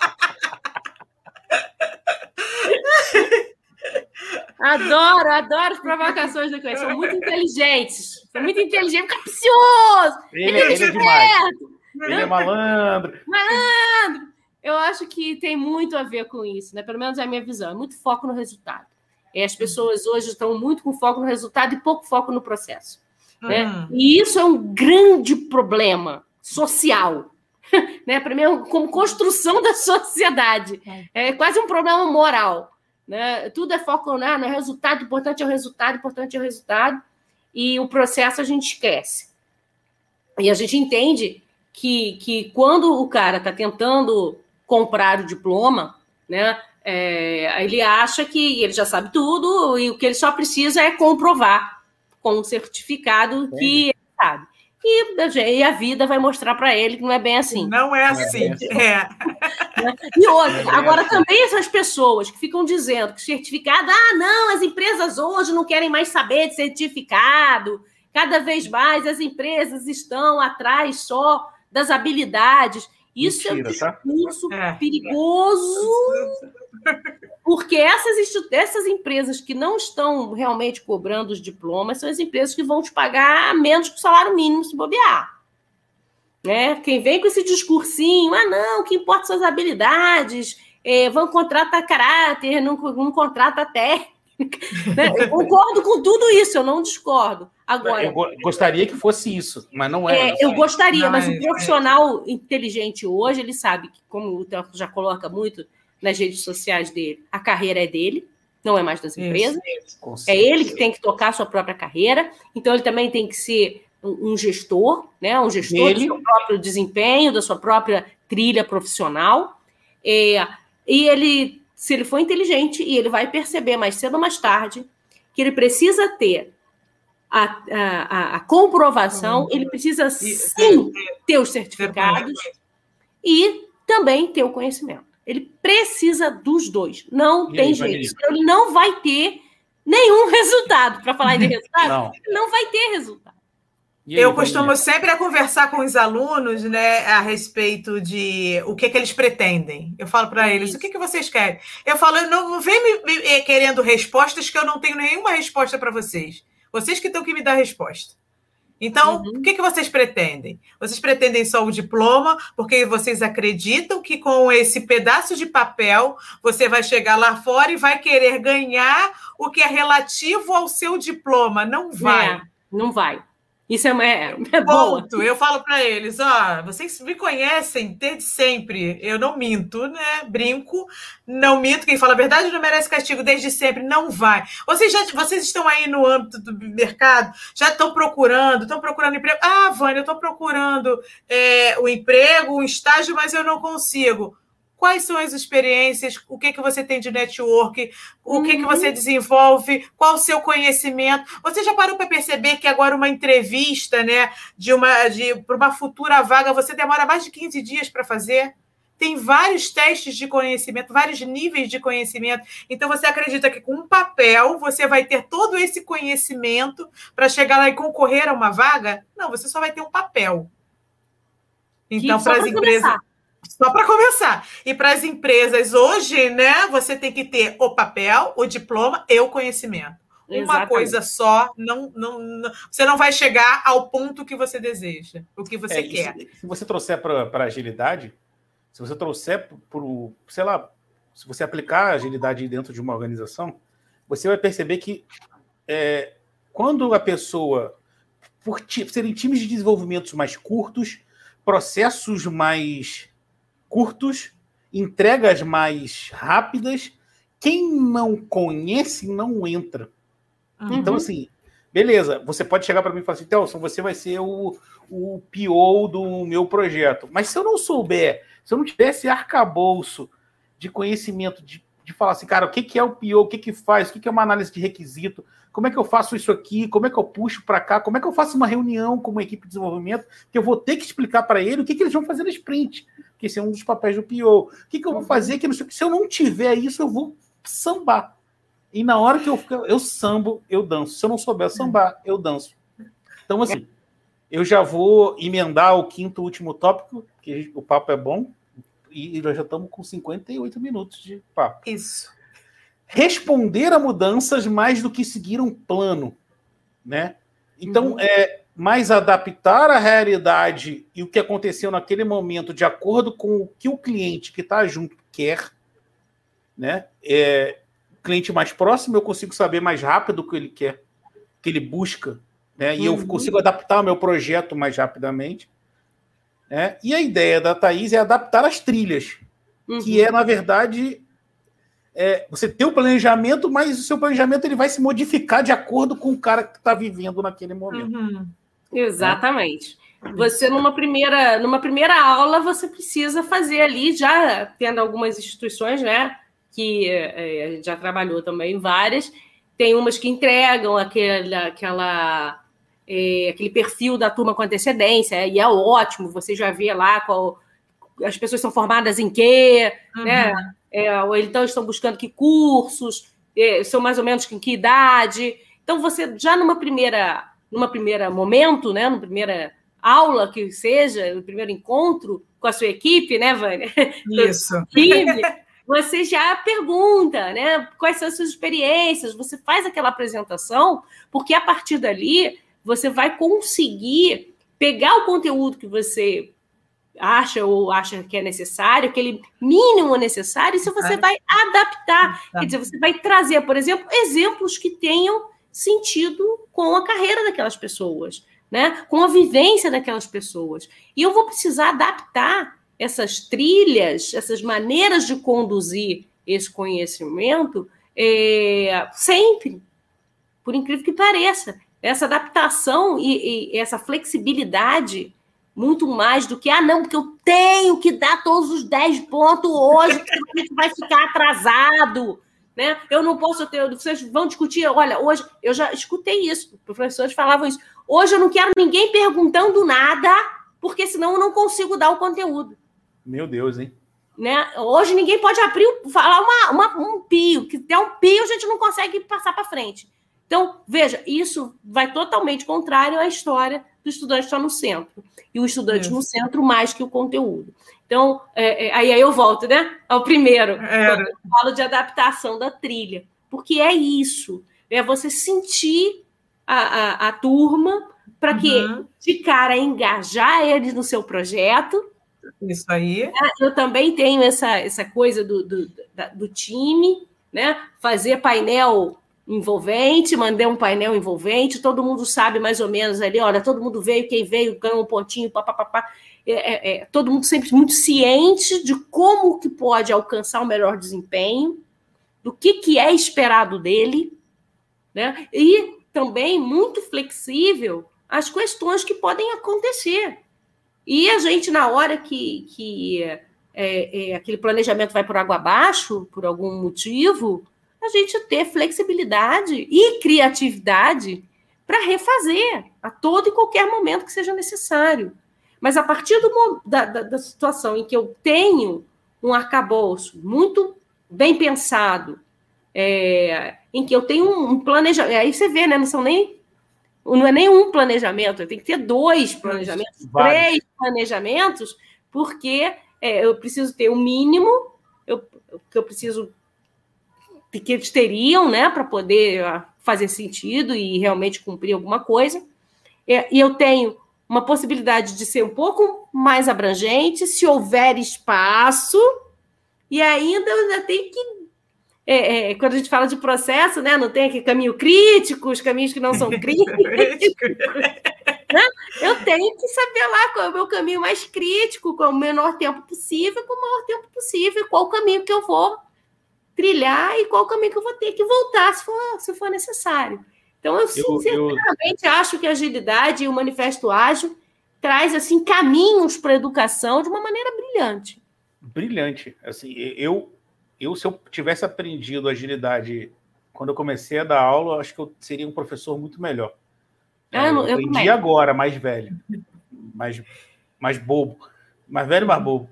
[SPEAKER 2] Adoro, adoro as provocações do Cleiton. São muito inteligentes. São muito inteligentes, capcioso.
[SPEAKER 1] Ele, ele, ele é demais. Ele é malandro.
[SPEAKER 2] Malandro. Eu acho que tem muito a ver com isso, né? Pelo menos é a minha visão. É muito foco no resultado. E as pessoas hoje estão muito com foco no resultado e pouco foco no processo. Né? Uhum. E isso é um grande problema social. né? Para mim, é como construção da sociedade. É. é quase um problema moral. Né? Tudo é foco né? no resultado, importante é o resultado, importante é o resultado, e o processo a gente esquece. E a gente entende que, que quando o cara está tentando comprar o diploma, né, é, ele acha que ele já sabe tudo e o que ele só precisa é comprovar com um certificado que ele sabe. E, a vida vai mostrar para ele que não é bem assim.
[SPEAKER 3] Não é assim. É.
[SPEAKER 2] E outra, agora também essas pessoas que ficam dizendo que certificado, ah, não, as empresas hoje não querem mais saber de certificado. Cada vez mais as empresas estão atrás só das habilidades. Isso Mentira, é um tá? discurso tá? perigoso, porque essas, essas empresas que não estão realmente cobrando os diplomas são as empresas que vão te pagar menos que o salário mínimo se bobear. Né? Quem vem com esse discursinho, ah, não, o que importa são as habilidades, é, vão contratar caráter, não, não contrata técnico. né? Eu concordo com tudo isso, eu não discordo. Agora,
[SPEAKER 1] eu gostaria que fosse isso, mas não é.
[SPEAKER 2] é eu gostaria, mas, mas o profissional é. inteligente hoje, ele sabe que, como o Telco já coloca muito nas redes sociais dele, a carreira é dele, não é mais das empresas. Isso, é ele que tem que tocar a sua própria carreira, então ele também tem que ser um gestor, né? um gestor ele... do seu próprio desempenho, da sua própria trilha profissional. É, e ele, se ele for inteligente, e ele vai perceber mais cedo ou mais tarde que ele precisa ter a, a, a comprovação, uhum. ele precisa sim ter os certificados e também ter o conhecimento. Ele precisa dos dois. Não e tem aí, jeito. Ele não vai ter nenhum resultado. Para falar de resultado, não. não vai ter resultado.
[SPEAKER 3] Aí, eu costumo sempre a conversar com os alunos né, a respeito de o que, que eles pretendem. Eu falo para eles, o que, que vocês querem? Eu falo, não, não vem me, me, eh, querendo respostas que eu não tenho nenhuma resposta para vocês. Vocês que estão que me dar resposta. Então, uhum. o que, que vocês pretendem? Vocês pretendem só o diploma, porque vocês acreditam que com esse pedaço de papel você vai chegar lá fora e vai querer ganhar o que é relativo ao seu diploma. Não vai. É,
[SPEAKER 2] não vai. Isso é, é, é Ponto.
[SPEAKER 3] Eu falo para eles, ó, vocês me conhecem desde sempre. Eu não minto, né? Brinco, não minto. Quem fala a verdade não merece castigo desde sempre. Não vai. Vocês já, vocês estão aí no âmbito do mercado, já estão procurando, estão procurando emprego. Ah, Vânia, eu estou procurando é, o emprego, o estágio, mas eu não consigo quais são as experiências, o que, que você tem de network, o que, que uhum. você desenvolve, qual o seu conhecimento. Você já parou para perceber que agora uma entrevista, né, de uma de para uma futura vaga, você demora mais de 15 dias para fazer? Tem vários testes de conhecimento, vários níveis de conhecimento. Então você acredita que com um papel você vai ter todo esse conhecimento para chegar lá e concorrer a uma vaga? Não, você só vai ter um papel. Então, para as empresas. Começar só para começar. E para as empresas hoje, né, você tem que ter o papel, o diploma e o conhecimento. Exatamente. Uma coisa só, não, não, não, você não vai chegar ao ponto que você deseja, o que você é, quer.
[SPEAKER 1] Se, se, você trouxer para agilidade, se você trouxer para o, sei lá, se você aplicar a agilidade dentro de uma organização, você vai perceber que é, quando a pessoa, por serem times de desenvolvimentos mais curtos, processos mais curtos, entregas mais rápidas. Quem não conhece não entra. Uhum. Então, assim, beleza, você pode chegar para mim e falar assim, Telson, você vai ser o, o PO do meu projeto. Mas se eu não souber, se eu não tivesse arcabouço de conhecimento, de, de falar assim, cara, o que, que é o PO, o que, que faz, o que, que é uma análise de requisito, como é que eu faço isso aqui, como é que eu puxo para cá, como é que eu faço uma reunião com uma equipe de desenvolvimento, que eu vou ter que explicar para ele o que, que eles vão fazer na sprint, que esse é um dos papéis do PO. O que, que eu vou uhum. fazer que se eu não tiver isso, eu vou sambar. E na hora que eu eu sambo, eu danço. Se eu não souber sambar, eu danço. Então, assim, eu já vou emendar o quinto último tópico, que o papo é bom, e nós já estamos com 58 minutos de papo.
[SPEAKER 3] Isso
[SPEAKER 1] responder a mudanças mais do que seguir um plano, né? Então, uhum. é mais adaptar a realidade e o que aconteceu naquele momento de acordo com o que o cliente que está junto quer, né? É, o cliente mais próximo eu consigo saber mais rápido o que ele quer, o que ele busca, né? E uhum. eu consigo adaptar o meu projeto mais rapidamente. Né? E a ideia da Thaís é adaptar as trilhas, uhum. que é, na verdade, é, você tem o planejamento, mas o seu planejamento ele vai se modificar de acordo com o cara que está vivendo naquele momento.
[SPEAKER 2] Uhum. Exatamente. Você, numa primeira, numa primeira aula, você precisa fazer ali, já tendo algumas instituições, né? Que é, a gente já trabalhou também várias, tem umas que entregam aquela, aquela, é, aquele perfil da turma com antecedência, e é ótimo, você já vê lá qual, as pessoas são formadas em quê, né? uhum. né? É, ou então estão buscando que cursos, é, são mais ou menos em que idade. Então, você já numa primeira, numa primeira momento, né, numa primeira aula que seja, no primeiro encontro com a sua equipe, né, Vânia?
[SPEAKER 3] Isso.
[SPEAKER 2] você já pergunta, né? Quais são as suas experiências? Você faz aquela apresentação, porque a partir dali você vai conseguir pegar o conteúdo que você acha ou acha que é necessário, aquele mínimo necessário, isso você vai adaptar. Quer dizer, você vai trazer, por exemplo, exemplos que tenham sentido com a carreira daquelas pessoas, né? com a vivência daquelas pessoas. E eu vou precisar adaptar essas trilhas, essas maneiras de conduzir esse conhecimento é, sempre, por incrível que pareça. Essa adaptação e, e essa flexibilidade muito mais do que, ah, não, porque eu tenho que dar todos os 10 pontos hoje, porque a gente vai ficar atrasado. Né? Eu não posso ter. Vocês vão discutir. Olha, hoje eu já escutei isso. Professores falavam isso. Hoje eu não quero ninguém perguntando nada, porque senão eu não consigo dar o conteúdo.
[SPEAKER 1] Meu Deus, hein?
[SPEAKER 2] Né? Hoje ninguém pode abrir, falar uma, uma, um pio, que der um pio a gente não consegue passar para frente. Então, veja, isso vai totalmente contrário à história do estudante estar no centro. E o estudante no centro mais que o conteúdo. Então, é, é, aí, aí eu volto, né? Ao primeiro. É. Eu falo de adaptação da trilha. Porque é isso. É você sentir a, a, a turma para que, uhum. de cara, engajar eles no seu projeto.
[SPEAKER 3] Isso aí. É,
[SPEAKER 2] eu também tenho essa, essa coisa do, do, do time, né? Fazer painel envolvente, mandei um painel envolvente, todo mundo sabe mais ou menos ali, olha, todo mundo veio, quem veio ganhou um pontinho, papapá. É, é, é, todo mundo sempre muito ciente de como que pode alcançar o melhor desempenho, do que, que é esperado dele, né? E também muito flexível as questões que podem acontecer. E a gente, na hora que, que é, é, aquele planejamento vai por água abaixo, por algum motivo, a gente ter flexibilidade e criatividade para refazer a todo e qualquer momento que seja necessário. Mas a partir do, da, da, da situação em que eu tenho um arcabouço muito bem pensado, é, em que eu tenho um planejamento, aí você vê, né? Não são nem não é nem um planejamento, eu tenho que ter dois planejamentos, Vários. três planejamentos, porque é, eu preciso ter o um mínimo, eu, que eu preciso que eles teriam, né, para poder ah, fazer sentido e realmente cumprir alguma coisa. E eu tenho uma possibilidade de ser um pouco mais abrangente, se houver espaço, e ainda eu ainda tenho que. É, é, quando a gente fala de processo, né, não tem aquele caminho crítico, os caminhos que não são críticos. né? Eu tenho que saber lá qual é o meu caminho mais crítico, com o menor tempo possível, com o maior tempo possível, qual o caminho que eu vou trilhar e qual caminho que eu vou ter que voltar se for, se for necessário. Então, eu, sinceramente eu... acho que a agilidade e o manifesto ágil traz assim caminhos para a educação de uma maneira brilhante.
[SPEAKER 1] Brilhante. Assim, eu, eu se eu tivesse aprendido agilidade quando eu comecei a dar aula, acho que eu seria um professor muito melhor. Ah, eu, eu aprendi agora, mais velho, mais, mais bobo, mais velho, mais bobo.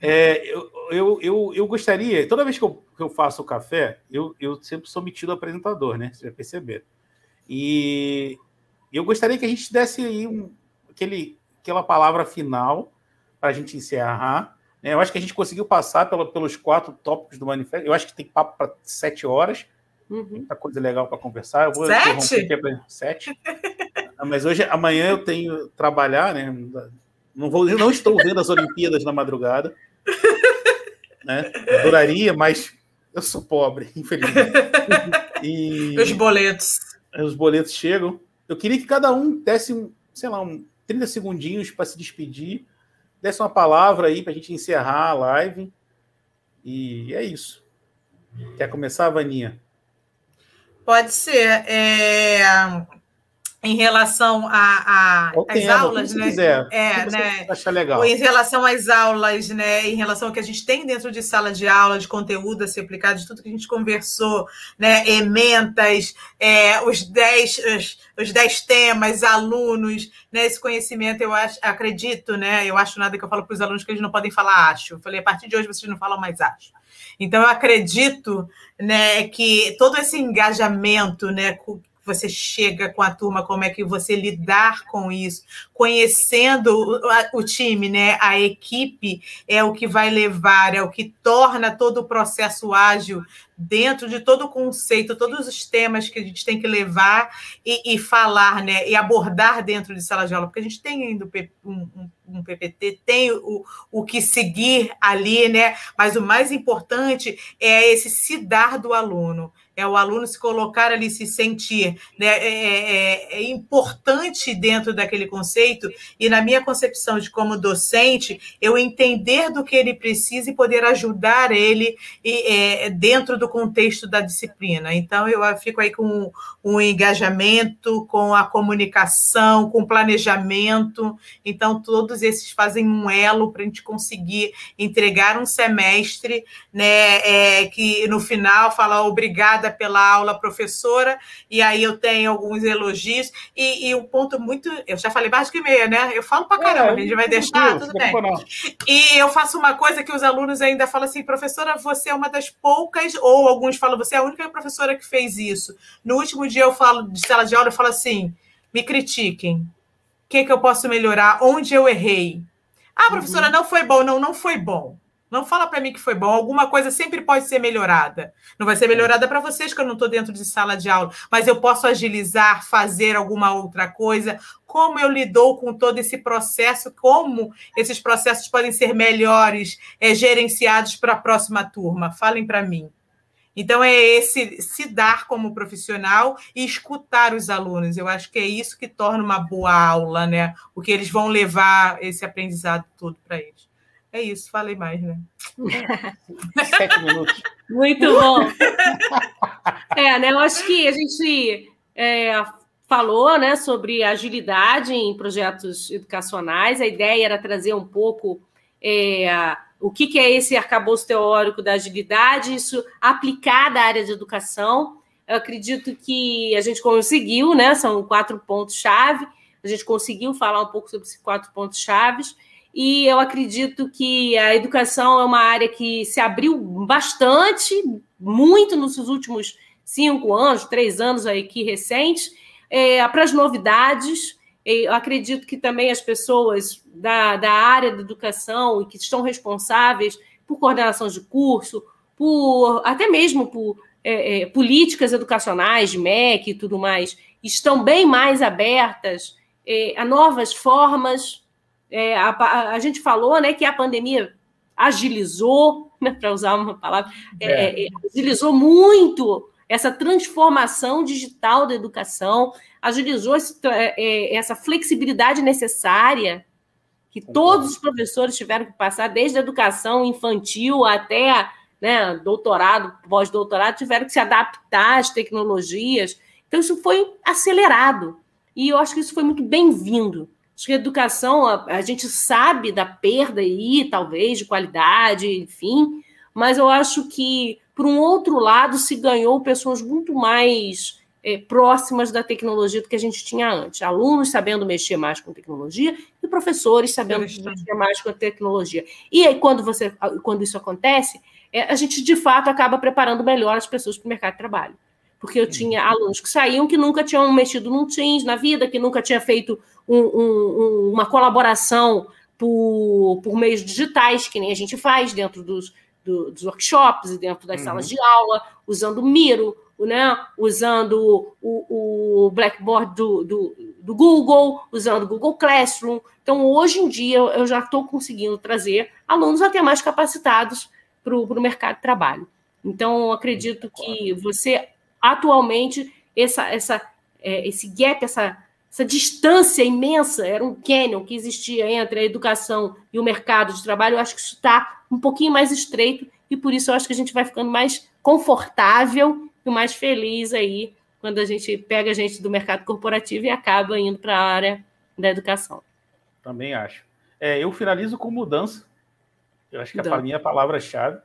[SPEAKER 1] É, eu, eu, eu, eu, gostaria, toda vez que eu, que eu faço o café, eu, eu sempre sou metido apresentador, né? Você vai perceber. E eu gostaria que a gente desse aí um, aquele, aquela palavra final para a gente encerrar. Né? Eu acho que a gente conseguiu passar pela, pelos quatro tópicos do manifesto. Eu acho que tem papo para sete horas. Uhum. Muita coisa legal para conversar. Eu vou
[SPEAKER 3] sete?
[SPEAKER 1] Sete. Mas hoje, amanhã eu tenho trabalhar, né? Não, vou, não estou vendo as Olimpíadas na madrugada. Né? Adoraria, mas eu sou pobre, infelizmente.
[SPEAKER 3] E... Os boletos.
[SPEAKER 1] Os boletos chegam. Eu queria que cada um desse, um, sei lá, um 30 segundinhos para se despedir, desse uma palavra aí para a gente encerrar a live. E é isso. Quer começar, Vaninha?
[SPEAKER 3] Pode ser. É em relação às aulas, né?
[SPEAKER 1] Quiser,
[SPEAKER 3] é, né?
[SPEAKER 1] Acha legal.
[SPEAKER 3] Ou em relação às aulas, né? Em relação ao que a gente tem dentro de sala de aula, de conteúdo a ser aplicado, de tudo que a gente conversou, né? Ementas, é, os dez, os, os dez temas, alunos, né? Esse conhecimento, eu acho, acredito, né? Eu acho nada que eu falo para os alunos que eles não podem falar acho. Eu falei, a partir de hoje vocês não falam mais acho. Então eu acredito, né, que todo esse engajamento, né, você chega com a turma, como é que você lidar com isso, conhecendo o, time, né? A equipe é o que vai levar, é o que torna todo o processo ágil dentro de todo o conceito, todos os temas que a gente tem que levar e, e falar, né? E abordar dentro de sala de aula, porque a gente tem ainda um, um, um PPT, tem o, o que seguir ali, né? Mas o mais importante é esse se dar do aluno é o aluno se colocar ali, se sentir né, é, é, é, importante dentro daquele conceito, e na minha concepção de como docente, eu entender do que ele precisa e poder ajudar ele é, dentro do contexto da disciplina. Então, eu fico aí com o engajamento, com a comunicação, com o planejamento. Então, todos esses fazem um elo para a gente conseguir entregar um semestre né, é, que no final fala obrigada obrigada pela aula, professora, e aí eu tenho alguns elogios, e, e um ponto muito. Eu já falei mais que meia, né? Eu falo pra caramba, é, a gente vai deixar, tudo bem. E eu faço uma coisa que os alunos ainda falam assim, professora, você é uma das poucas, ou alguns falam, você é a única professora que fez isso. No último dia eu falo de sala de aula, eu falo assim: me critiquem. O que, que eu posso melhorar? Onde eu errei? Ah, professora, uhum. não foi bom. Não, não foi bom. Não fala para mim que foi bom. Alguma coisa sempre pode ser melhorada. Não vai ser melhorada para vocês, que eu não estou dentro de sala de aula, mas eu posso agilizar, fazer alguma outra coisa. Como eu lidou com todo esse processo, como esses processos podem ser melhores, é, gerenciados para a próxima turma? Falem para mim. Então, é esse se dar como profissional e escutar os alunos. Eu acho que é isso que torna uma boa aula, né? O que eles vão levar esse aprendizado todo para eles. É isso, falei mais, né?
[SPEAKER 1] Sete minutos.
[SPEAKER 2] Muito bom. É, né? Eu acho que a gente é, falou né, sobre agilidade em projetos educacionais. A ideia era trazer um pouco é, o que, que é esse arcabouço teórico da agilidade, isso aplicado à área de educação. Eu acredito que a gente conseguiu, né? São quatro pontos-chave. A gente conseguiu falar um pouco sobre esses quatro pontos-chaves e eu acredito que a educação é uma área que se abriu bastante, muito nos últimos cinco anos, três anos aí que recentes, é, para as novidades. Eu acredito que também as pessoas da, da área da educação e que estão responsáveis por coordenação de curso, por até mesmo por é, é, políticas educacionais, MEC e tudo mais, estão bem mais abertas é, a novas formas é, a, a, a, gente falou né, que a pandemia agilizou, né, para usar uma palavra, é. É, é. agilizou muito essa transformação digital da educação, agilizou esse, é, é, essa flexibilidade necessária que todos os professores tiveram que passar, desde a educação infantil até né, doutorado, pós-doutorado, tiveram que se adaptar às tecnologias. Então, isso foi acelerado. E eu acho que isso foi muito bem-vindo. Acho que a educação, a, a, gente sabe da perda aí, talvez, de qualidade, enfim, mas eu acho que, por um outro lado, se ganhou pessoas muito mais é, próximas da tecnologia do que a gente tinha antes. Alunos sabendo mexer mais com tecnologia e professores sabendo mexer mais com a tecnologia. E aí, quando, você, quando isso acontece, é, a gente, de fato, acaba preparando melhor as pessoas para o mercado de trabalho porque eu tinha alunos que saíam que nunca tinham mexido num Teams na vida, que nunca tinha feito um, um, uma colaboração por, por meios digitais, que nem a gente faz dentro dos, do, dos workshops e dentro das uhum. salas de aula, usando o Miro, né? usando o, o Blackboard do, do, do, Google, usando o Google Classroom. Então, hoje em dia, eu já estou conseguindo trazer alunos até mais capacitados para o mercado de trabalho. Então, acredito que você atualmente essa, essa, é, esse gap, essa, essa distância imensa, era um canyon que existia entre a educação e o mercado de trabalho, eu acho que isso está um pouquinho mais estreito e por isso eu acho que a gente vai ficando mais confortável e mais feliz aí quando a gente pega a gente do mercado corporativo e acaba indo para a área da educação.
[SPEAKER 1] Também acho. É, eu finalizo com mudança. Eu acho que para mim é a palavra-chave.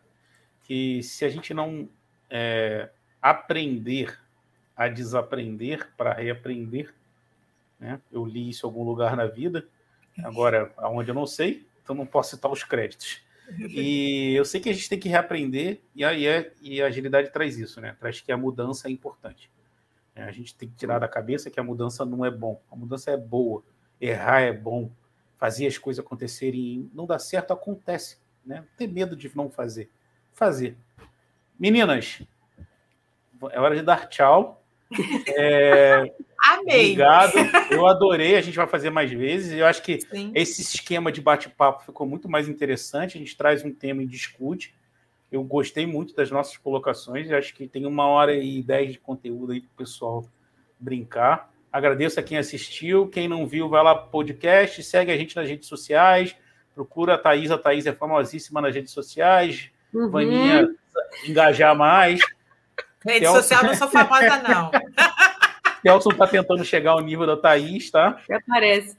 [SPEAKER 1] Que se a gente não é, aprender a desaprender para reaprender. Né? Eu li isso em algum lugar na vida, agora aonde eu não sei, então não posso citar os créditos. E eu sei que a gente tem que reaprender, e a, e a agilidade traz isso, né? Traz que a mudança é importante. É, a gente tem que tirar da cabeça que a mudança não é bom. A mudança é boa. Errar é bom. Fazer as coisas acontecerem não dá certo, acontece. Né? Ter medo de não fazer. Fazer. Meninas, é hora de dar tchau. É,
[SPEAKER 3] Amei.
[SPEAKER 1] Obrigado. Eu adorei. A gente vai fazer mais vezes. Eu acho que Sim. esse esquema de bate-papo ficou muito mais interessante. A gente traz um tema e discute. Eu gostei muito das nossas colocações. Eu acho que tem uma hora e dez de conteúdo aí para o pessoal brincar. Agradeço a quem assistiu. Quem não viu, vai lá para o podcast, segue a gente nas redes sociais. Procura a Thaís. A Thaís é famosíssima nas redes sociais. Uhum. Vaninha, engajar mais.
[SPEAKER 3] Rede Theo... social não sou famosa, não.
[SPEAKER 1] Kelson está tentando chegar ao nível da Thaís, tá?
[SPEAKER 2] Até parece.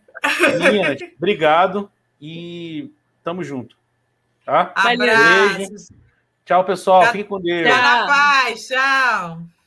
[SPEAKER 1] Meninas, obrigado e tamo junto. Tá?
[SPEAKER 3] Abraço.
[SPEAKER 1] Tchau, pessoal. Fiquem com Deus.
[SPEAKER 3] Tchau. paz. Tchau.